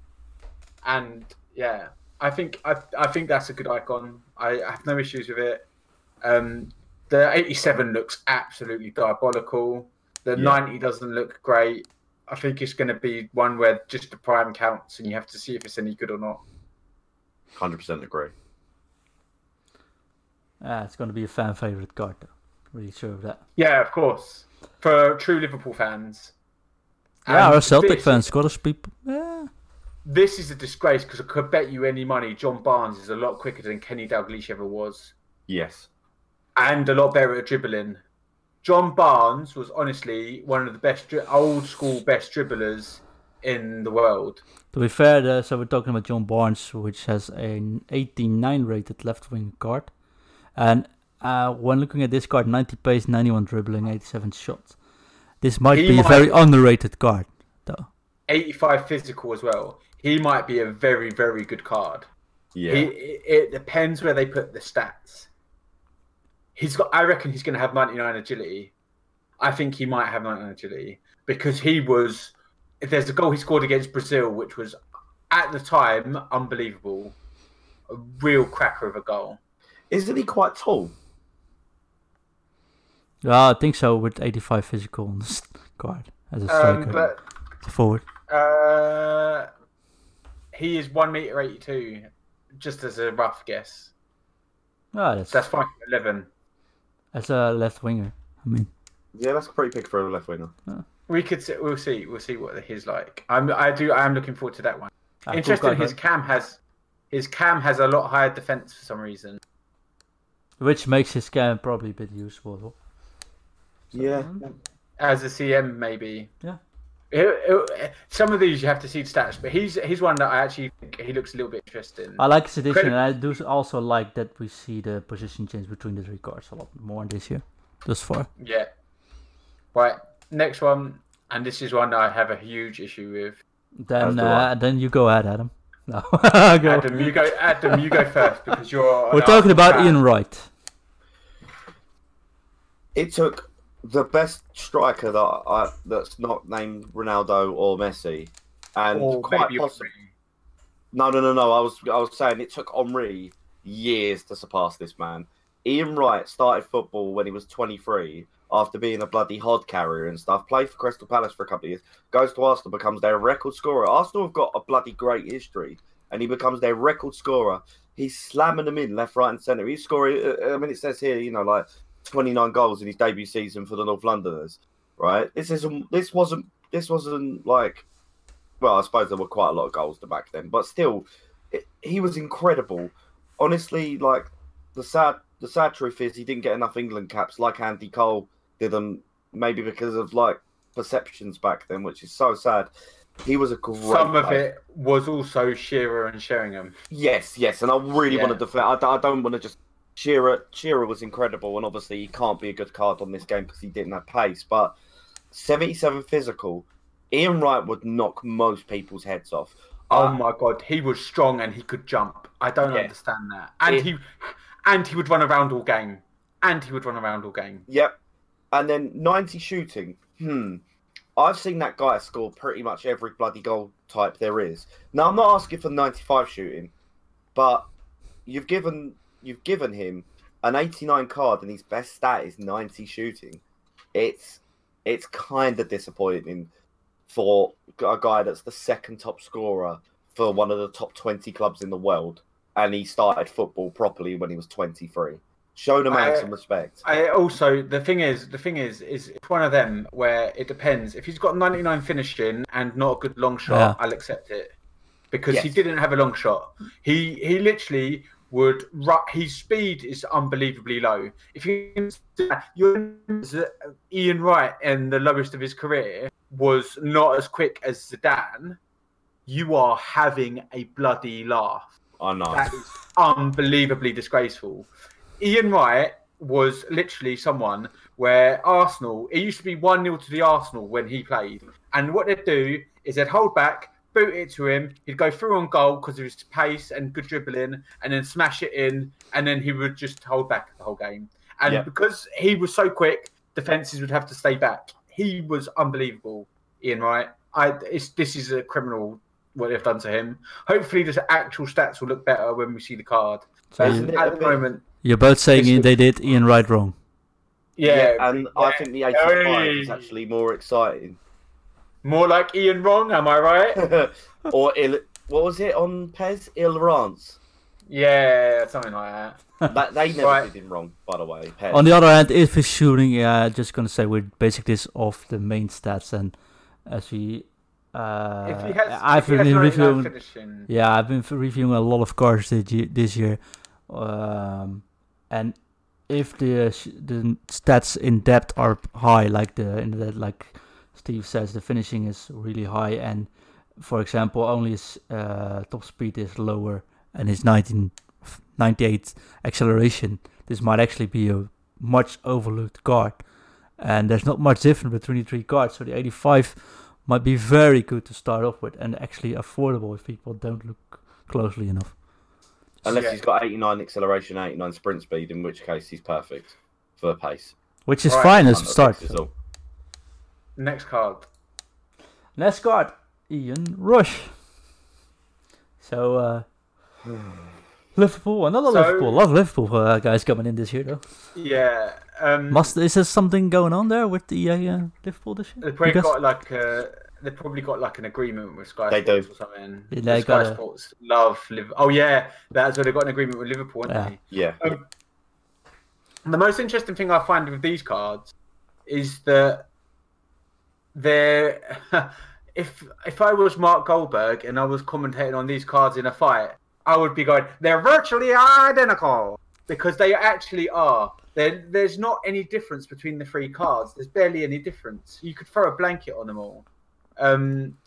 S2: and yeah, I think I, I think that's a good icon. I, I have no issues with it. Um, the 87 looks absolutely diabolical. The
S3: Yeah.
S2: 90 doesn't look great. I think it's going to be one where just the prime counts, and you have to see if it's any good or not.
S3: Hundred percent agree.
S1: Ah, it's going to be a fan favorite card, though. Really sure of that.
S2: Yeah, of course. For true Liverpool fans.
S1: Yeah,
S2: And
S1: our Celtic
S2: this-
S1: fans, Scottish people. Yeah.
S2: This is a disgrace because I could bet you any money John Barnes is a lot quicker than Kenny Dalglish ever was.
S3: Yes.
S2: and a lot better at dribbling. John Barnes was honestly one of the best, old school best dribblers in the world.
S1: To be fair, uh, so we're talking about John Barnes, which has an 89 rated left wing card. And uh, when looking at this card, 90 pace, 91 dribbling, 87 shots. This might
S2: He
S1: be a very underrated card, though.
S2: 85 physical as well. He might be a very, very good card.
S3: Yeah.
S2: He, it, it depends where they put the stats. He's got. I reckon he's going to have 99 agility. I think he might have 99 agility because he was. If there's a goal he scored against Brazil, which was at the time unbelievable, a real cracker of a goal.
S3: Isn't he quite tall?
S1: Yeah, I think so, with 85 physical on this card as a
S2: Um,
S1: striker.
S2: but
S1: as a forward.
S2: Uh, he is one meter eighty-two, just as a rough guess.
S1: Ah, that's,
S2: That's five eleven.
S1: as a left winger. I mean,
S3: Yeah, that's a pretty big for a left winger.
S2: We could. See, we'll see. We'll see what he's like. I'm. I do. I am looking forward to that one.
S1: Ah, cool
S2: Interesting. His cam has. His cam has a lot higher defense for some reason.
S1: Which makes his cam probably a bit useful.
S3: Yeah.
S2: As a CM, maybe.
S1: Yeah.
S2: It- it- some of these you have to see the stats, but he's he's one that I actually think he looks a little bit interesting.
S1: I like his addition,
S2: Credit-
S1: and I do also like that we see the position change between the three cards a lot more this year, thus far.
S2: Yeah. Right. Next one, and this is one that I have a huge issue with.
S1: Then,
S3: do I.
S1: uh, then you go ahead, Adam. No, go.
S2: Adam, you go. Adam, you go first because you're.
S1: We're talking about
S2: fan.
S1: Ian Wright.
S3: It took the best striker that I that's not named Ronaldo or Messi, and
S2: Or
S3: quite possibly. No, no, no, no. I was I was saying it took Henry years to surpass this man. Ian Wright started football when he was 23 after being a bloody hod carrier and stuff. Played for Crystal Palace for a couple of years. Goes to Arsenal, becomes their record scorer. Arsenal have got a bloody great history, and he becomes their record scorer. He's slamming them in left, right, and centre. He's scoring. uh, I mean, it says here, you know, like 29 goals in his debut season for the North Londoners. Right? This isn't. This wasn't. This wasn't like well, I suppose there were quite a lot of goals to back then, but still, it, he was incredible. Honestly, like the sad, the sad truth is he didn't get enough England caps like Andy Cole didn't. Maybe because of like perceptions back then, which is so sad. He was a great.
S2: Some of
S3: player.
S2: it was also Shearer and Sheringham.
S3: Yes, yes, and I really
S2: Yeah.
S3: want to defend. I, I don't want to just. Shearer, Shearer was incredible, and obviously he can't be a good card on this game because he didn't have pace. But seventy-seven physical, Ian Wright would knock most people's heads off.
S2: Oh
S3: Uh,
S2: my god, he was strong and he could jump. I don't
S3: Yeah.
S2: understand that. And
S3: It-
S2: he and he would run around all game. And he would run around all game.
S3: Yep. And then 90 shooting. Hmm. I've seen that guy score pretty much every bloody goal type there is. Now I'm not asking for 95 shooting, but you've given you've given him an 89 card and his best stat is 90 shooting. It's it's kind of disappointing for a guy that's the second top scorer for one of the top 20 clubs in the world and he started football properly when he was 23. Show the man
S2: I-
S3: some respect.
S2: I also the thing is the thing is is it's one of them where it depends. If he's got 99 finishing and not a good long shot,
S1: Yeah.
S2: I'll accept it because he didn't have a long shot. He he literally would his speed is unbelievably low. If you you're Ian Wright in the lowest of his career was not as quick as Zidane, you are having a bloody laugh.
S3: I know.
S2: That is unbelievably disgraceful. Ian Wright was literally someone where Arsenal, it used to be 1 0 to the Arsenal when he played. And what they'd do is they'd hold back, boot it to him, he'd go through on goal because of his pace and good dribbling, and then smash it in, and then he would just hold back the whole game. And
S3: Yeah.
S2: because he was so quick, defenses would have to stay back. He was unbelievable, Ian Wright. I, it's, this is a criminal what they've done to him. Hopefully, the actual stats will look better when we see the card.
S1: So
S2: But
S3: Isn't
S1: you,
S3: it
S2: at the
S3: bit-
S2: moment,
S1: you're both saying
S2: It's-
S1: they did Ian Wright wrong.
S2: yeah,
S3: and I think the 85 is actually more exciting.
S2: More like Ian Wrong. Am I right?
S3: or Il, what was it on Pez? Il Rance.
S2: yeah, something like that.
S3: That they never
S2: Right.
S3: did him wrong, by the way. Pez.
S1: On the other hand, if he's shooting, yeah, just gonna say we're basing this off the main stats, and as we, uh,
S2: if he has,
S1: I've
S2: if he
S1: been
S2: 99
S1: reviewing,
S2: finishing,
S1: yeah, I've been reviewing a lot of cars this year, this year, um, and if the the stats in depth are high, like the in the like Steve says, the finishing is really high, and for example, only his uh, top speed is lower, and his 19, 98 acceleration. This might actually be a much overlooked card, and there's not much difference between the three cards. So the 85 might be very good to start off with, and actually affordable if people don't look closely enough.
S3: Unless
S2: Yeah.
S3: he's got 89 acceleration, 89 sprint speed, in which case he's perfect for pace.
S1: Which is
S2: Right.
S1: fine as a
S3: Under
S1: start.
S3: Six is all.
S2: next card.
S1: Next card, Ian Rush. So, uh, Liverpool, another
S2: So-
S1: Liverpool. Love Liverpool uh, guys coming in this year though.
S2: Yeah, um,
S1: Must is there something going on there with the uh, uh, Liverpool this year?
S2: They've probably
S1: Because-
S2: got like a, they've probably got like an agreement with Sky
S3: They
S2: Sports
S3: do.
S2: or something.
S1: Yeah, they
S2: Sky
S1: got a-
S2: Sports love Liverpool. Oh yeah, that's where they got an agreement with Liverpool, haven't
S1: Yeah.
S2: they?
S3: Yeah.
S2: The most interesting thing I find with these cards is that there. if if I was Mark Goldberg and I was commentating on these cards in a fight, I would be going, they're virtually identical because they actually are. There, there's not any difference between the three cards. There's barely any difference. You could throw a blanket on them all. Um,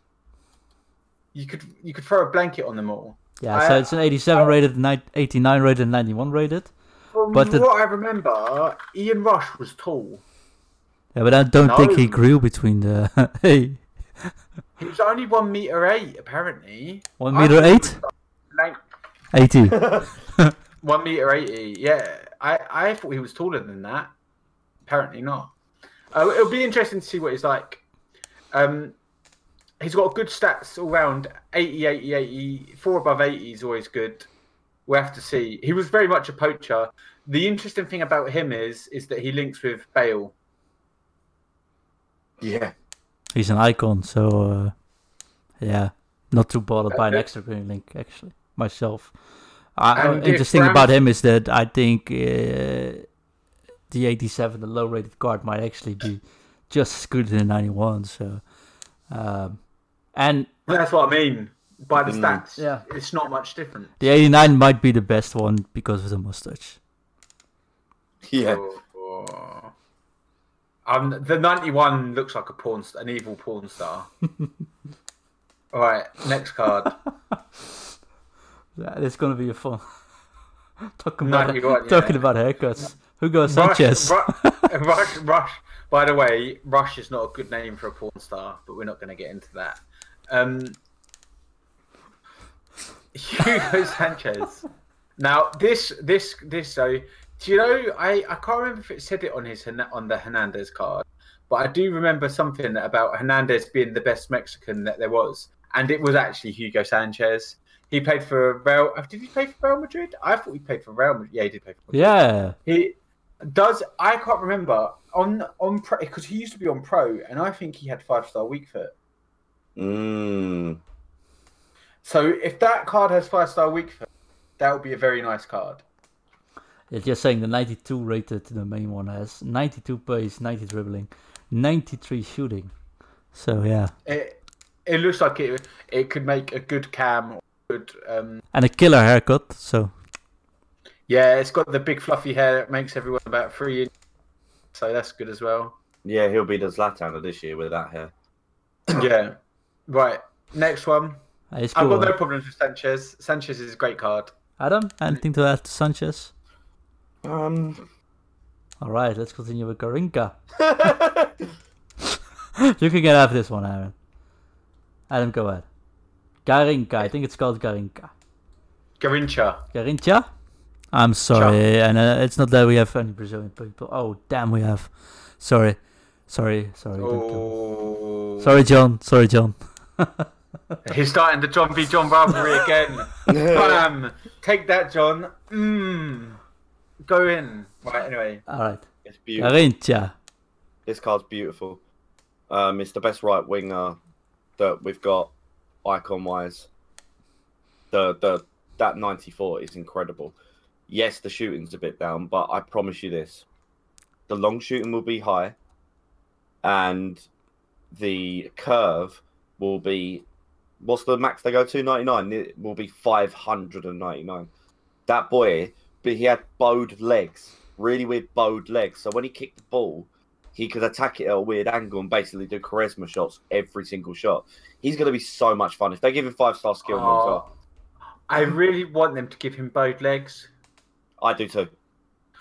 S2: you could you could throw a blanket on them all.
S1: Yeah,
S2: I-
S1: so it's an 87
S2: I-
S1: rated, ni- 89 rated, and 91 rated.
S2: From
S1: But the-
S2: what I remember, Ian Rush was tall.
S1: Yeah, but I don't think he grew between the hey
S2: He was only one meter eight, apparently.
S1: one meter eight,
S2: Like
S1: eighty.
S2: one meter eighty. Yeah, I I thought he was taller than that. Apparently not. Uh, it'll be interesting to see what he's like. Um, he's got good stats all round 80, 80, 80. Four above 80 is always good. We'll have to see. He was very much a poacher. The interesting thing about him is is that he links with Bale.
S3: Yeah.
S1: He's an icon, so uh, yeah, not too bothered by an extra green link actually myself. Uh, interesting
S2: Rams-
S1: about him is that I think uh, the 87, the low rated card, might actually be just as good as the 91. So, um, and
S2: That's what I mean by the
S3: Mm.
S2: stats.
S1: Yeah.
S2: it's not much different.
S1: the 89 might be the best one because of the mustache.
S3: Yeah.
S2: Oh. Um, the ninety-one looks like a porn, st- an evil porn star. All right, next card.
S1: Yeah, it's gonna be a fun. talking about
S2: 91,
S1: talking
S2: yeah.
S1: about haircuts. Hugo
S2: Rush,
S1: Sanchez.
S2: Ru- Rush, Rush. By the way, Rush is not a good name for a porn star, but we're not going to get into that. Um, Hugo Sanchez. Now this, this, this. So, do you know? I I can't remember if it said it on his on the Hernandez card, but I do remember something about Hernandez being the best Mexican that there was, and it was actually Hugo Sanchez. He played for Real. Did he play for Real Madrid? I thought he played for Real Madrid. Yeah, he did play for. Madrid.
S1: yeah,
S2: He does. I can't remember on on pro because he used to be on pro, and I think he had five star weak foot.
S3: Mm.
S2: So if that card has five star weak foot, that would be a very nice card.
S1: Yeah, just saying the 92 rated, the main one has 92 pace, 90 dribbling, 93 shooting. So yeah,
S2: It it looks like it it could make a good cam. Good. Um,
S1: and a killer haircut. So
S2: yeah, it's got the big fluffy hair that makes everyone about three inches. So that's good as well.
S3: Yeah, he'll be the Zlatan of this year with that hair.
S2: yeah. Right. Next one.
S1: it's
S2: I've got no problems with Sanchez. Sanchez is a great card.
S1: Adam, anything to add to Sanchez?
S3: Um.
S1: All right, let's continue with Garinka. you can get out of this one, Aaron. Adam, go ahead. Garinka, I think it's called Garinka.
S2: Garincha.
S1: Garincha? I'm sorry, and uh, it's not that we have any Brazilian people. Oh, damn, we have. Sorry, sorry, sorry. don't kill me.
S2: Oh.
S1: Sorry, John. Sorry, John.
S2: He's starting the John v. John rivalry again. Bam! Take that, John. Mmm. Go in. Right, anyway.
S1: All right.
S3: It's beautiful.
S1: Garincha.
S3: This card's beautiful. Um, it's the best right winger that we've got, icon wise. The the that ninety four is incredible. Yes, the shooting's a bit down, but I promise you this: the long shooting will be high, and the curve will be. What's the max they go to? Ninety nine. It will be five hundred and ninety nine. That boy, but he had bowed legs, really weird bowed legs. So when he kicked the ball, he could attack it at a weird angle and basically do charisma shots every single shot. He's going to be so much fun if they give him five star skill moves.
S2: Oh,
S3: well,
S2: I really want them to give him bowed legs.
S3: I do too.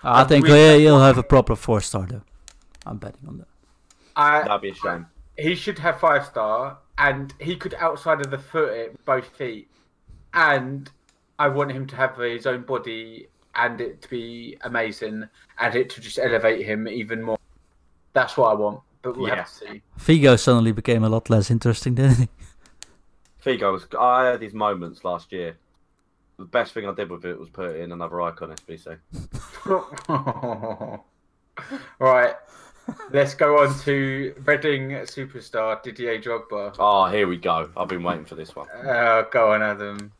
S1: I
S2: I
S1: think
S2: really-
S1: he'll have a proper four star though. I'm betting on that.
S2: I,
S3: That'd be a shame.
S2: he should have five star, and he could outside of the foot it with both feet. And I want him to have his own body and it to be amazing, and it to just elevate him even more. That's what I want, but we'll
S3: Yeah.
S2: have to see.
S1: Figo suddenly became a lot less interesting, didn't he?
S3: Figo was. I had his moments last year. The best thing I did with it was put in another icon SBC.
S2: right, let's go on to Reading superstar Didier Drogba.
S3: Oh, here we go. I've been waiting for this one.
S2: Uh, go on, Adam.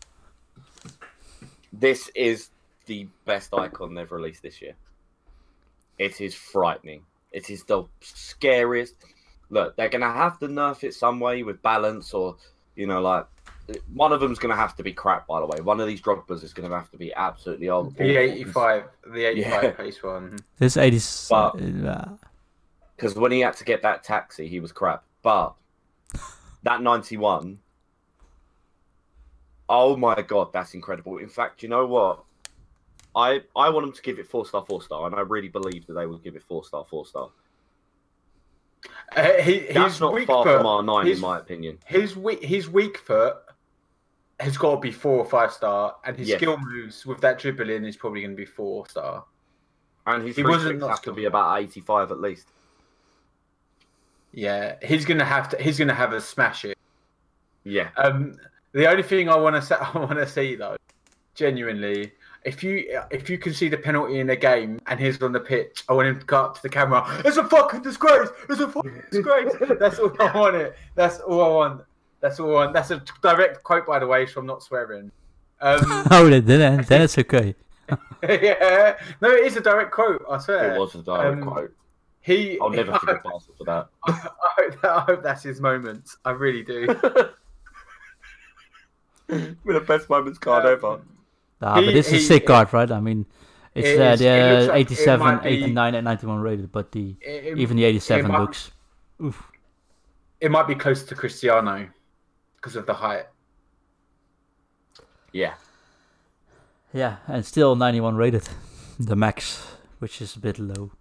S3: This is the best icon they've released this year. It is frightening. It is the scariest. Look, they're gonna have to nerf it some way with balance, or you know, like one of them's gonna have to be crap. By the way, one of these Drogba's is gonna have to be absolutely old.
S2: The 85, the 85
S3: Yeah.
S2: pace one.
S1: This 80.
S3: But-
S1: uh,
S3: because when he had to get that taxi, he was crap. But that 91, oh my god, that's incredible. In fact, you know what? I I want them to give it four star, four star, and I really believe that they will give it four star, four star.
S2: Uh, he,
S3: That's not far
S2: foot,
S3: from R nine,
S2: his-
S3: in my opinion.
S2: His weak, his weak foot has got to be four or five star, and his
S3: Yes.
S2: skill moves with that dribbling is probably going to be four star.
S3: And his
S2: he wasn't
S3: have to be about eighty five at least.
S2: Yeah, he's going to have to. He's going to have a smash it.
S3: Yeah,
S2: Um, the only thing I want to say, I want to see though, genuinely, if you if you can see the penalty in a game and he's on the pitch, I want him to go up to the camera. It's a fucking disgrace. It's a fucking disgrace. That's all I want. It. That's all I want. That's all I want. That's a direct quote, by the way, so I'm not swearing. Um,
S1: oh, then, then then it's okay.
S2: yeah, no, it is a direct quote. I swear.
S3: it was a direct
S2: Um,
S3: quote.
S2: He.
S3: I'll never forget Barca for that.
S2: I hope, that, I hope that's his moment. I really do.
S3: With the best moments card ever.
S1: Nah,
S2: He-
S1: but this is a sick card, right? I mean, it's
S2: It
S1: uh,
S2: is- it looks
S1: the
S2: like it
S1: 87,
S2: be-
S1: 89, and 91 rated, but the
S2: it-
S1: even the 87
S2: might-
S1: looks. Oof.
S2: it might be close to Cristiano because of the height.
S3: Yeah,
S1: Yeah, and still 91 rated, the max, which is a bit low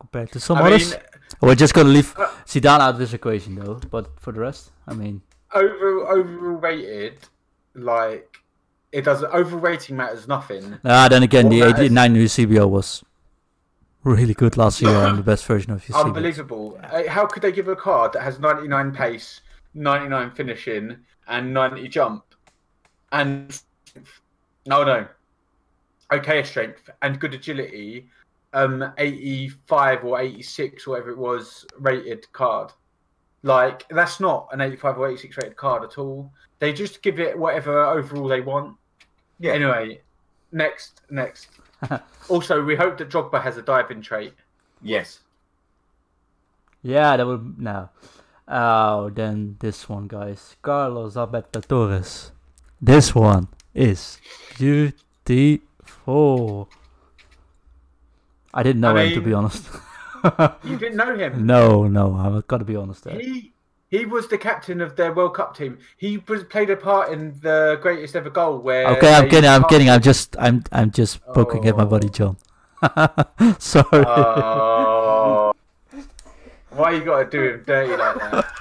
S1: compared to some
S2: I
S1: others.
S2: mean,
S1: We're just gonna leave
S2: Uh,
S1: Zidane out of this equation though, but for the rest, I mean,
S2: over overrated, like it doesn't. Overrating matters nothing.
S1: ah, then again,
S2: What
S1: the
S2: matters-
S1: 89 Eusebio was really good last year and the best version of Eusebio.
S2: Unbelievable. Uh, How could they give a card that has 99 pace, 99 finishing, and 90 jump, and no, no, okay strength and good agility, um, 85 or 86, whatever it was, rated card. Like that's not an 85 or 86 rated card at all. They just give it whatever overall they want.
S3: Yeah.
S2: Anyway, next, next. also, we hope that Drogba has a diving trait.
S3: yes.
S1: Yeah, that would no. Oh, then this one, guys, Carlos Alberto Torres. This one is beautiful. I didn't know
S2: I
S1: him to be honest.
S2: You didn't know him.
S1: no, no, I've got to be honest there.
S2: He he was the captain of their World Cup team. He was, played a part in the greatest ever goal. Where
S1: Okay, I'm kidding. I'm kidding. I'm just, I'm, I'm just poking at my
S2: Oh.
S1: buddy John. Sorry.
S2: Oh. Why you got to do him dirty like that?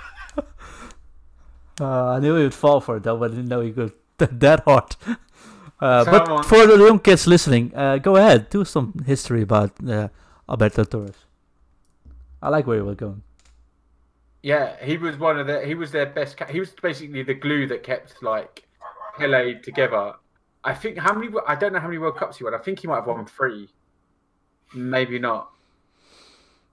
S1: Uh, I knew he would fall for it though, but I didn't know he could that hard. Uh, but
S2: on.
S1: for the young kids listening, uh, go ahead, do some history about uh, Alberto Torres. I like where you were going.
S2: Yeah, he was one of the. He was their best. He was basically the glue that kept like Pele together. I think how many? I don't know how many World Cups he won. I think he might have won three. Maybe not.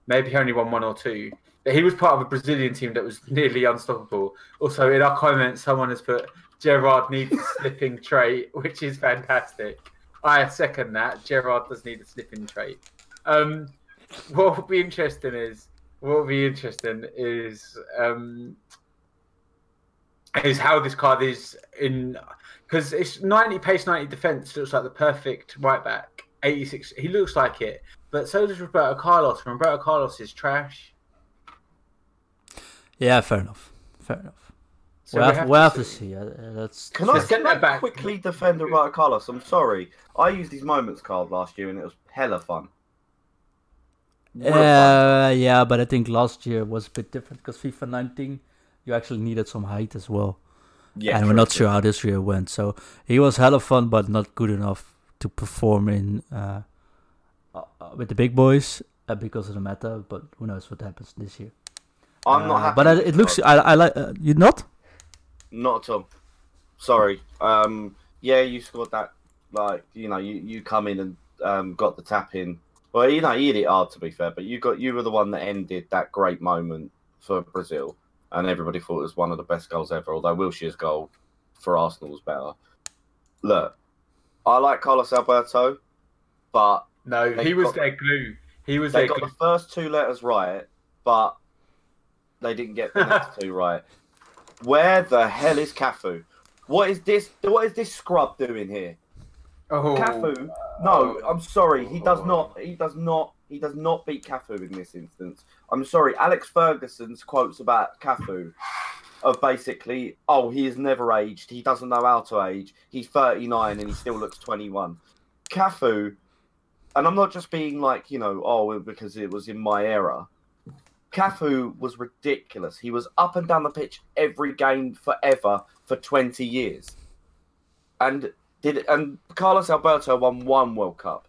S2: Maybe he only won one or two. But he was part of a Brazilian team that was nearly unstoppable. Also, in our comments, someone has put Gerrard needs a slipping trait, which is fantastic. I second that. Gerrard does need a slipping trait. Um, what will be interesting is what will be interesting is um, is how this card is in because it's 90 pace 90 defense looks like the perfect right back 86 he looks like it but so does roberto carlos and roberto carlos is trash
S1: Yeah, fair enough. Fair enough.
S2: so
S1: we'll
S2: we
S1: have, we'll have to
S2: see.
S1: see. Uh, that's
S3: Can I,
S2: get
S3: can I
S2: that back.
S3: quickly defend Roberto Carlos? I'm sorry. I used his moments card last year and it was hella fun.
S1: Uh, yeah, but I think last year was a bit different because FIFA 19, you actually needed some height as well.
S3: yeah,
S1: and we're not sure how this year went. So he was hella fun, but not good enough to perform in uh, uh, uh, with the big boys uh, because of the meta. But who knows what happens this year?
S3: I'm not
S1: Uh,
S3: happy.
S1: But I, it looks. I, I like. Uh, you not?
S3: Not at all. Sorry. Um, yeah, you scored that. Like you know, you, you come in and um, got the tap in. Well, you know, you hit it hard to be fair, but you got you were the one that ended that great moment for Brazil, and everybody thought it was one of the best goals ever. Although Wilshere's goal for Arsenal was better. Look, I like Carlos Alberto, but
S2: no he was
S3: got-
S2: their glue He was
S3: They got
S2: good
S3: the first two letters right, but they didn't get the next two right. Where the hell is Cafu? What is this? What is this scrub doing here?
S2: oh,
S3: Cafu? No, I'm sorry. He does not. He does not. He does not beat Cafu in this instance. I'm sorry. Alex Ferguson's quotes about Cafu of basically, oh, he has never aged. He doesn't know how to age. He's 39 and he still looks 21. Cafu, and I'm not just being like, you know, oh, because it was in my era. Cafu was ridiculous. He was up and down the pitch every game forever for 20 years. And did and Carlos Alberto won one World Cup,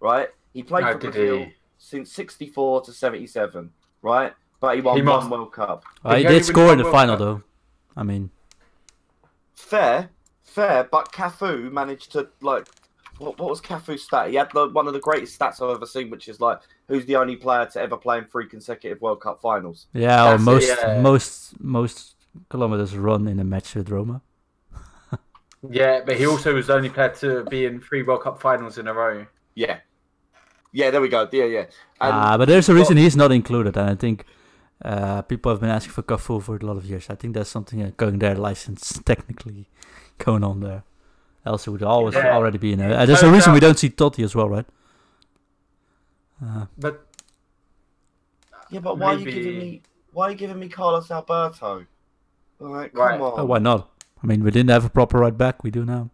S3: right? He played
S2: Oh,
S3: for
S2: did
S3: Brazil
S2: he?
S3: since 64 to 77, right? But he won
S2: He
S3: one World Cup.
S1: Uh, he
S2: he
S1: did score in the
S2: World
S1: final
S2: Cup.
S1: though. I mean,
S3: Fair, fair, but Cafu managed to like what, what was Cafu's stat? He had the, one of the greatest stats I've ever seen, which is like who's the only player to ever play in three consecutive World Cup finals.
S1: yeah, or
S2: That's it,
S1: most
S2: yeah.
S1: most most kilometers run in a match with Roma.
S2: Yeah, but he also was the only player to be in three World Cup finals in a row.
S3: Yeah, yeah, there we go. Yeah, yeah. And
S1: Ah, but there's a reason
S3: got-
S1: he's not included, and I think uh, people have been asking for Cafu for a lot of years. I think there's something uh, going there, license technically going on there. Else it would always
S2: Yeah.
S1: already be in there. Uh, there's a reason we don't see Totti as well, right? Uh,
S2: But
S3: Yeah, but why are you giving me? Why are you giving me Carlos Alberto? Like, come
S2: Right.
S3: on.
S1: oh, why not? I mean, we didn't have a proper right back. We do now.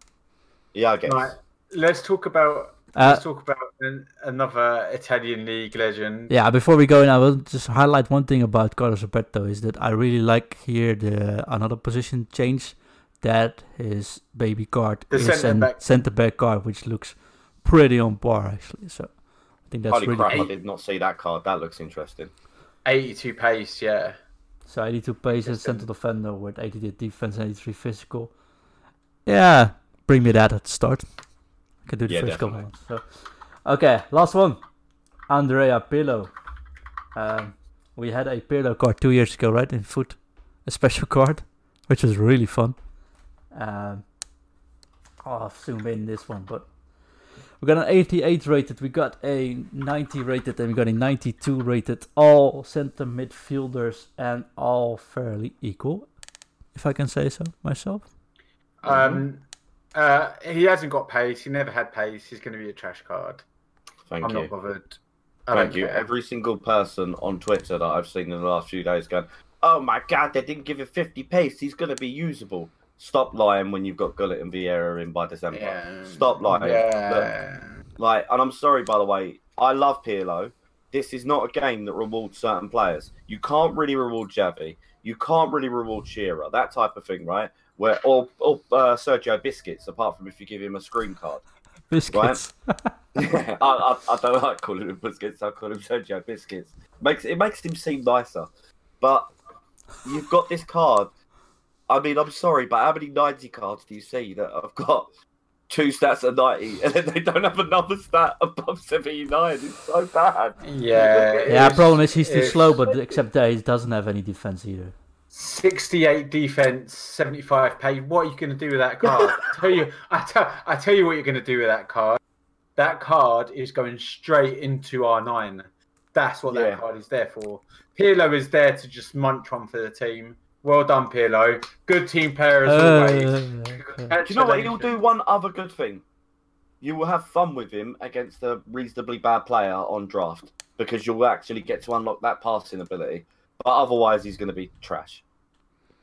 S3: Yeah, I guess.
S2: right, let's talk about
S1: Uh,
S2: let's talk about an, another Italian league legend.
S1: Yeah, before we go in, I will just highlight one thing about Carlos Alberto is that I really like here the another position change that his baby card
S2: The
S1: is
S2: centre
S1: an
S2: back.
S1: centre back card, which looks pretty on par actually. So I think that's
S3: Holy
S1: really
S3: crap! I did not see that card. That looks interesting.
S2: 82 pace, yeah.
S1: So 82 pace as
S2: Yes,
S1: central defender with 88 defense, 83 physical. Yeah, bring me that at the start. I can do the
S3: Yeah,
S1: first couple ones. So, okay, last one. Andrea Pirlo. Um, we had a Pirlo card two years ago, right? In foot, a special card, which was really fun. Um, I'll zoom in this one, but we got an 88 rated, we got a 90 rated, and we got a 92 rated. All center midfielders and all fairly equal, if I can say so myself.
S2: Um, uh, he hasn't got pace. He never had pace. He's going to be a trash card.
S3: Thank
S2: I'm
S3: you.
S2: not bothered. I
S3: Thank you.
S2: care.
S3: Every single person on Twitter that I've seen in the last few days going, "Oh my god, they didn't give him 50 pace. He's going to be usable." Stop lying when you've got Gullit and Vieira in by December.
S2: Yeah.
S3: Stop lying.
S2: Yeah.
S3: Like, and I'm sorry by the way. I love Pirlo. This is not a game that rewards certain players. You can't really reward Xavi. You can't really reward Shearer. That type of thing, right? Where or or uh, Sergio Biscuits, apart from if you give him a screen card.
S1: Biscuits.
S3: I, I, I don't like calling him biscuits. I call him Sergio Biscuits. Makes it makes him seem nicer. But you've got this card. I mean, I'm sorry, but how many 90 cards do you see that I've got two stats at 90 and then they don't have another stat above 79? It's so bad.
S2: Yeah.
S1: yeah,
S2: it's-
S1: problem is he's too
S2: it's
S1: slow, but except that he doesn't have any defense either.
S2: 68 defense, 75 pay. What are you going to do with that card? I tell you, I tell, I tell you what you're going to do with that card. That card is going straight into R9. That's what
S3: Yeah.
S2: that card is there for. Pirlo is there to just munch on for the team. Well done, Pirlo. Good team player as always.
S1: Uh,
S3: Do you know what? He'll do one other good thing. You will have fun with him against a reasonably bad player on draft because you'll actually get to unlock that passing ability. But otherwise, he's going to be trash.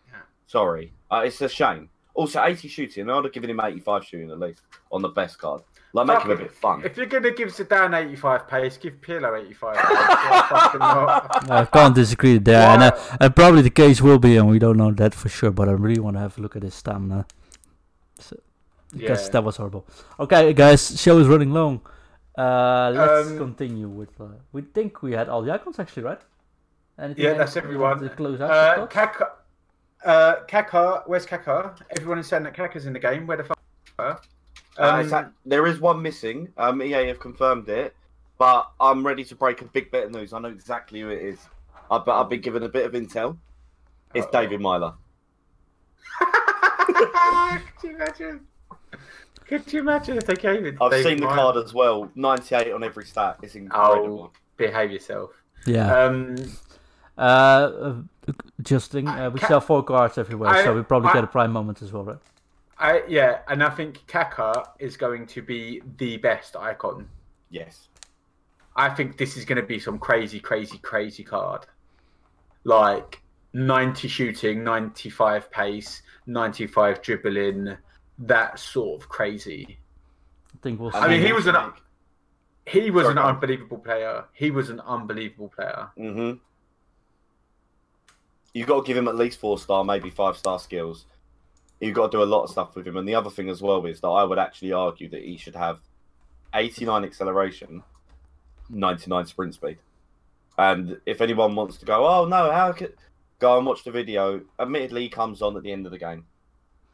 S2: Yeah.
S3: Sorry. Uh, it's a shame. Also, 80 shooting. I'd have given him 85 shooting at least on the best card. Like, make
S2: Fuck
S3: him a bit fun.
S2: If you're going to give Zidane 85 pace, give Pirlo 85 pace. Why fucking not?
S1: I can't disagree there, and, uh, and probably the case will be, and we don't know that for sure. But I really want to have a look at his stamina, so, because
S2: Yeah.
S1: that was horrible. Okay, guys, show is running long. Uh, let's
S2: Um,
S1: continue with. Uh, we think we had all the icons actually, right? Anything
S2: Yeah, that's everyone.
S1: To close out
S2: Uh,
S1: the thoughts?
S2: Kaka, uh, Kaka, where's Kaka? Everyone is saying that Kaka's in the game. Where the fuck? Is Kaka?
S3: Uh,
S2: Um,
S3: there is one missing. Um, EA have confirmed it, but I'm ready to break a big bit of news. I know exactly who it is. I've, I've been given a bit of intel. It's
S2: Uh-oh.
S3: David Myler.
S2: Could you imagine? Could you imagine if they gave it?
S3: I've
S2: David
S3: seen the
S2: Moyes?
S3: card as well. 98 on every stat. It's incredible.
S2: Oh, behave yourself.
S1: Yeah.
S2: Um,
S1: Uh, uh, Justin, uh, we
S2: Ca-
S1: sell four cards everywhere,
S2: I-
S1: so we probably
S2: I-
S1: get a prime moment as well, right?
S2: I yeah, and I think Kaka is going to be the best icon.
S3: Yes.
S2: I think this is going to be some crazy, crazy, crazy card. Like 90 shooting, 95 pace, 95 dribbling, that sort of crazy.
S1: I think we'll.
S2: I mean, he was an he was
S3: Sorry,
S2: an
S3: go
S2: unbelievable player. He was an unbelievable player.
S3: Mm-hmm. You've got to give him at least four star, maybe five star skills. You've got to do a lot of stuff with him. And the other thing as well is that I would actually argue that he should have 89 acceleration, 99 sprint speed. And if anyone wants to go, oh no, how could go and watch the video? Admittedly, he comes on at the end of the game.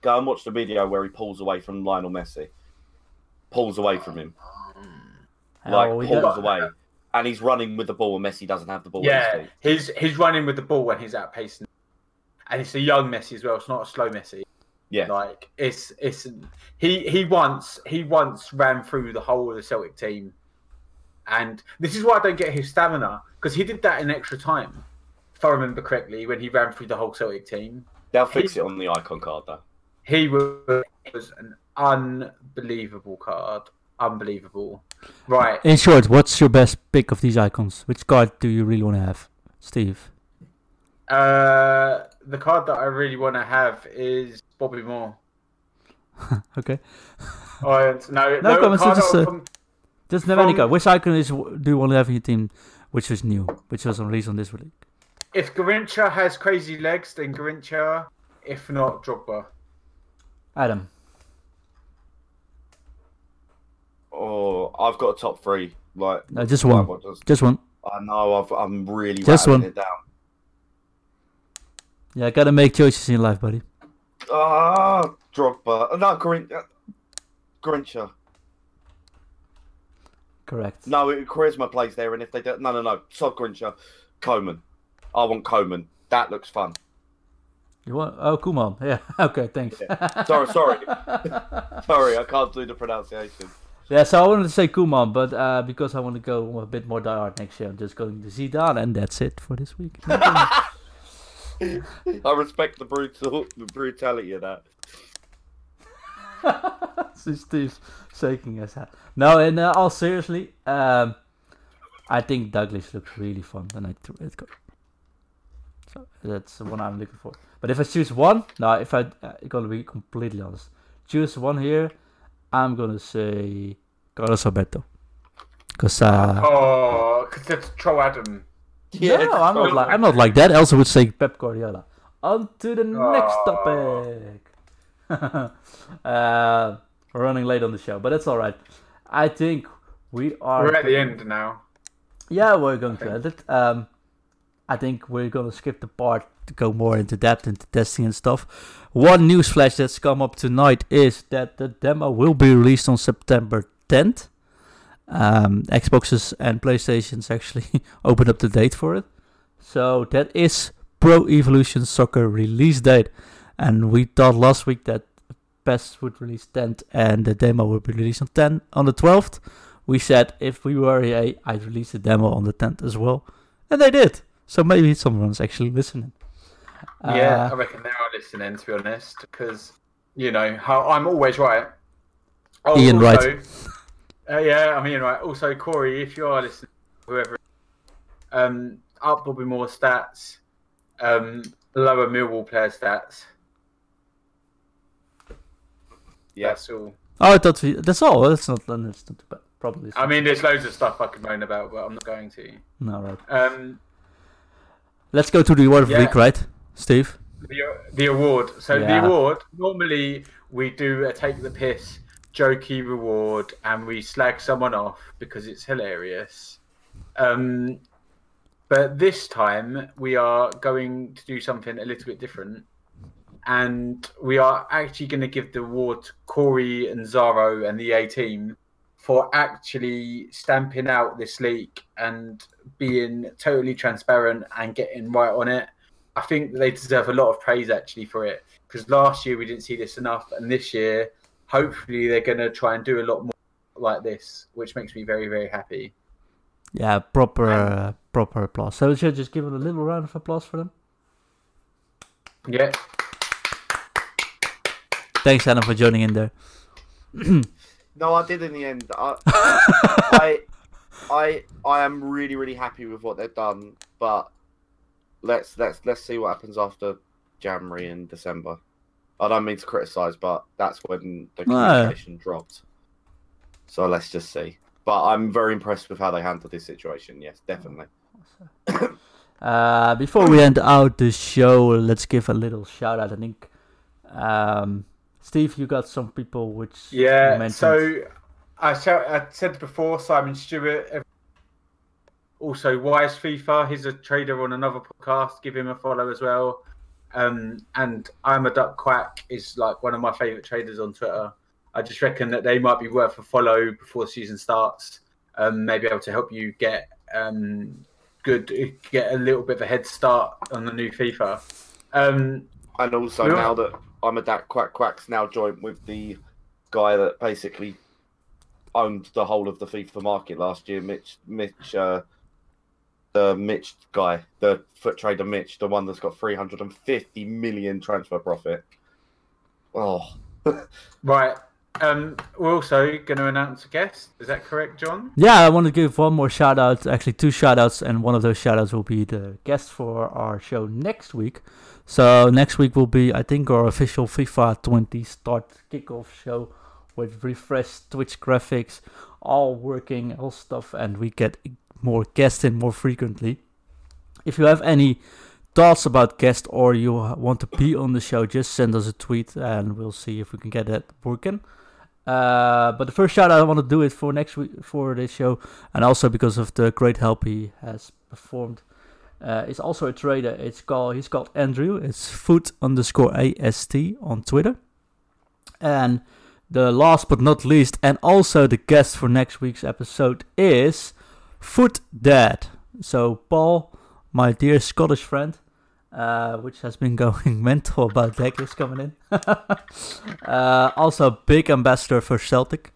S3: Go and watch the video where he pulls away from Lionel Messi. Pulls away from him,
S1: Hell,
S3: like
S1: we
S3: pulls
S1: got-
S3: away, and he's running with the ball, and Messi doesn't have the ball.
S2: Yeah, he's he's running with the ball when he's outpacing, and it's a young Messi as well. It's not a slow Messi.
S3: Yeah.
S2: like it's it's he he once he once ran through the whole of the Celtic team, and this is why I don't get his stamina because he did that in extra time, if I remember correctly, when he ran through the whole Celtic team.
S3: They'll fix it on the icon card though.
S2: He was, was an unbelievable card, unbelievable. Right,
S1: In short, what's your best pick of these icons? Which card do you really want to have, Steve?
S2: Uh, the card that I really want to have is Bobby Moore.
S1: Okay,
S2: Oh, and- no,
S1: No
S2: no,
S1: comments,
S2: card
S1: just, uh,
S2: from-
S1: just name any
S2: From-
S1: card. Which icon is do you want to have in your team? Which is new, which was released on this week.
S2: if Garincha has crazy legs, then Garincha. If not, Drogba.
S1: Adam.
S3: Oh, I've got a top three. Like
S1: No, just one.
S3: what
S1: Just one.
S3: I know. I've, I'm really
S1: Just one.
S3: it down.
S1: Yeah, gotta make choices in life, buddy.
S3: Ah, Drogba. Uh, No, Grin- uh, Grincha.
S1: Correct.
S3: No, it, charisma plays there, and if they don't, no, no, no, sod Grincha, Coman. I want Coman. That looks fun.
S1: You want? Oh, Kuman. Yeah. Okay. Thanks.
S3: Sorry, sorry, sorry. I can't do the pronunciation.
S1: Yeah, so I wanted to say Kuman, but uh, because I want to go a bit more diehard next year, I'm just going to Zidane, and that's it for this week.
S3: I respect the brutal, the brutality of that.
S1: so Steve's shaking his head. No, in uh, all seriously, um, I think Douglas looks really fun, and I threw it. Go. So that's the one I'm looking for. But if I choose one, no, if I uh, gonna be completely honest, choose one here, I'm gonna say Carlos Alberto, because uh,
S2: Oh, because it's Troll Adam.
S1: No, I'm not like I'm not like that. Also would say Pep Guardiola. On to the next
S2: Oh.
S1: topic. uh, we're running late on the show, but that's all right. I think we are.
S2: We're at the end now.
S1: Yeah, we're going to end it. Um, I think we're gonna skip the part to go more into depth into testing and stuff. One news flash that's come up tonight is that the demo will be released on September 10th. Um, Xboxes and PlayStations actually opened up the date for it, so that is Pro Evolution Soccer release date. And we thought last week that PES would release 10th and the demo would be released on 10 on the 12th we said if we were EA, I'd release the demo on the 10th as well. And they did. So maybe someone's actually listening.
S2: yeah, I
S1: Uh,
S2: reckon they are listening, to be honest, because, you know, how I'm always right. Oh,
S1: Ian Wright.
S2: also- Uh, yeah, I mean, Ian Wright. Also, Corey, if you are listening, whoever, um, up Bobby Moore stats, um, lower Millwall player stats.
S3: Yeah.
S2: That's all.
S1: oh, I thought we, that's all. That's not, then it's not too bad. Probably.
S2: I mean, there's loads of stuff I could moan about, but I'm not going to.
S1: no, right.
S2: Um,
S1: Let's go to the award of the week, right, Steve?
S2: the, the award. So
S1: Yeah.
S2: the award. Normally we do a take the piss, jokey reward, and we slag someone off because it's hilarious. Um, but this time we are going to do something a little bit different, and we are actually going to give the award to Corey and Zero and the EA team for actually stamping out this leak and being totally transparent and getting right on it. I think they deserve a lot of praise actually for it because last year we didn't see this enough, and this year, hopefully, they're going to try and do a lot more like this, which makes me very, very happy.
S1: Yeah, proper uh, proper applause. So we should just give them a little round of applause for them.
S2: Yeah.
S1: Thanks, Adam, for joining in there.
S3: No, I did in the end. I, I, I, I am really, really happy with what they've done. But let's let's let's see what happens after January and December. I don't mean to criticize, but that's when the
S1: No.
S3: communication dropped. So let's just see. But I'm very impressed with how they handled this situation. Yes, definitely.
S1: Uh, before we end out the show, let's give a little shout out. I think, um, Steve, you got some people which you
S2: Yeah.
S1: mentioned.
S2: So I, shout, I said before Simon Stewart. Also, Wise FIFA. He's a trader on another podcast. Give him a follow as well. Um, and I'm a duck quack is like one of my favorite traders on Twitter. I just reckon that they might be worth a follow before the season starts. Um, maybe able to help you get um, good, get a little bit of a head start on the new FIFA. Um,
S3: And also now that I'm a duck Quack Quack's now joined with the guy that basically owned the whole of the FIFA market last year, Mitch Mitch uh the Mitch guy, the foot trader Mitch, the one that's got 350 million transfer profit. Oh,
S2: Right. Um, we're also going to announce a guest. Is that correct, John?
S1: Yeah, I want to give one more shout out, actually two shout outs, and one of those shout outs will be the guest for our show next week. So next week will be, I think, our official FIFA 20 start kickoff show with refreshed Twitch graphics, all working, all stuff, and we get more guests in more frequently. If you have any thoughts about guests or you want to be on the show, just send us a tweet and we'll see if we can get that working. Uh, but the first shout out I want to do it for next week for this show, and also because of the great help he has performed. Uh, is also a trader. It's called he's called Andrew. It's foot underscore ast on Twitter. And the last but not least, and also the guest for next week's episode is Foot Dad. So Paul, my dear Scottish friend, uh, which has been going mental about Deckers coming in. uh, also, big ambassador for Celtic,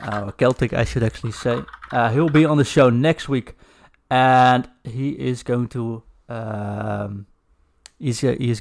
S1: uh, Celtic, I should actually say. Uh, he'll be on the show next week, and he is going to. Um, he's uh, he's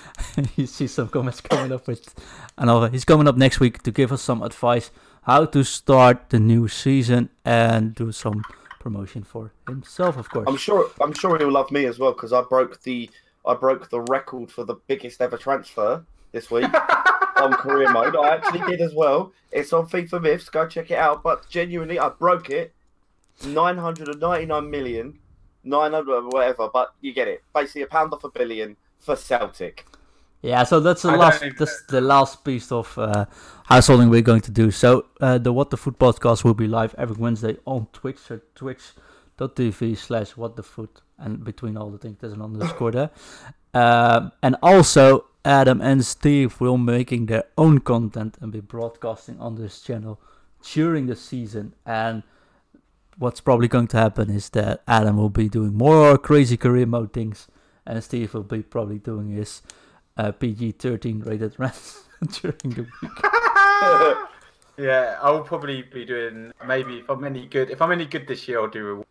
S1: you see some comments coming up with another. He's coming up next week to give us some advice how to start the new season and do some promotion for himself, of course.
S3: I'm sure I'm sure he'll love me as well because I broke the I broke the record for the biggest ever transfer this week on career mode. I actually did as well. It's on FIFA Myths. Go check it out. But genuinely, I broke it. 999 million, 900 whatever. But you get it. Basically, a pound off a billion for Celtic.
S1: Yeah, so that's the
S2: I
S1: last that's the last piece of uh, householding we're going to do. So uh, the What the Foot podcast will be live every Wednesday on Twitch, so twitch.tv slash what the foot and between all the things there's an underscore there. Um, and also Adam and Steve will be making their own content and be broadcasting on this channel during the season and what's probably going to happen is that Adam will be doing more crazy career mode things and Steve will be probably doing his uh, PG 13 rated runs during the week.
S2: Yeah, I'll probably be doing maybe if I'm any good. If I'm any good this year, I'll do. reward.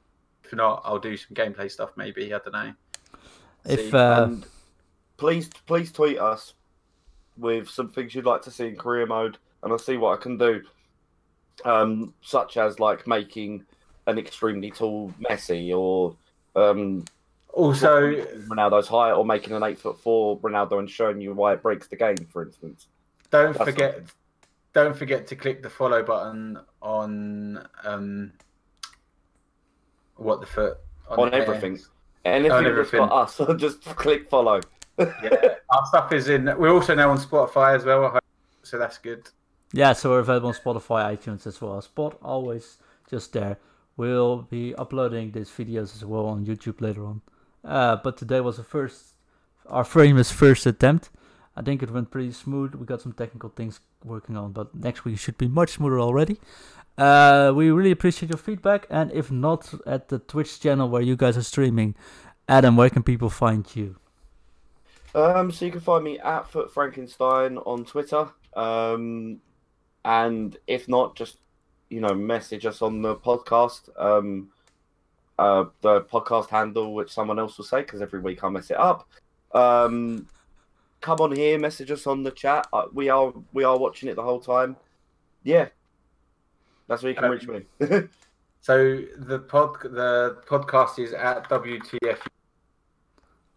S2: If not, I'll do some gameplay stuff. Maybe I don't know.
S1: If
S2: See,
S1: uh,
S3: and please, please tweet us with some things you'd like to see in career mode, and I'll see what I can do. Um, such as like making an extremely tall Messi, or um,
S2: Also,
S3: Ronaldo's height, or making an eight foot four Ronaldo and showing you why it breaks the game, for instance.
S2: don't
S3: That's
S2: forget. Don't forget to click the follow button on um, what the foot
S3: On
S2: there.
S3: everything. Anything,
S2: On
S3: that's
S2: everything.
S3: got us, just click follow.
S2: Yeah, our stuff is in. We're also now on Spotify as well. So that's good.
S1: yeah, so we're available on Spotify, iTunes as well. Spot always just there. We'll be uploading these videos as well on YouTube later on. Uh, but today was the first, our famous first attempt. I think it went pretty smooth. We got some technical things working on, but next week should be much smoother already. Uh, we really appreciate your feedback, and if not at the Twitch channel where you guys are streaming, Adam, where can people find you?
S3: Um, so you can find me at Foot Frankenstein on Twitter. Um, and if not, just you know, message us on the podcast. Um, uh, the podcast handle, which someone else will say because every week I mess it up. Um, come on here, message us on the chat. Uh, we are we are watching it the whole time. Yeah, that's where you can
S2: Um,
S3: reach me.
S2: So the pod the podcast is at WTF.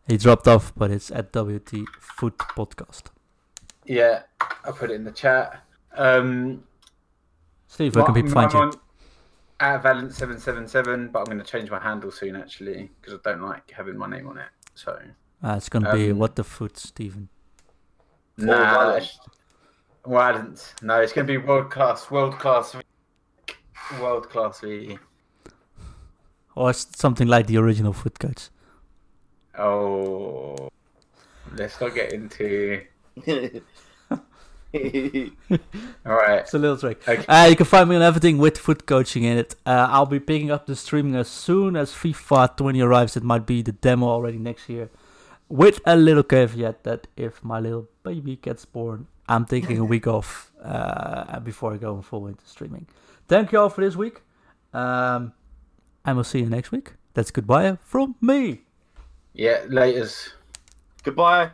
S1: He dropped off, but it's at WT Foot Podcast.
S2: Yeah, I'll put it in the chat. Um,
S1: Steve, where can
S2: my-
S1: people find
S2: I'm
S1: you?
S2: On At Valent seven seven seven, but I'm going to change my handle soon actually because I don't like having my name on it. So
S1: Uh, it's gonna be
S2: um,
S1: What the Foot, Steven.
S2: nah,
S3: Valent.
S2: No, it's going to be world class, world class, world class V.
S1: Or something like the original Food Coach.
S2: Oh, let's not get into. All right.
S1: It's a little trick.
S2: Okay.
S1: Uh, you can find me on everything with foot coaching in it. Uh, I'll be picking up the streaming as soon as FIFA 20 arrives. It might be the demo already next year. With a little caveat that if my little baby gets born, I'm taking a week off uh, before I go full into streaming. Thank you all for this week. Um, and we'll see you next week. That's goodbye from me.
S2: Yeah, laters.
S3: Goodbye.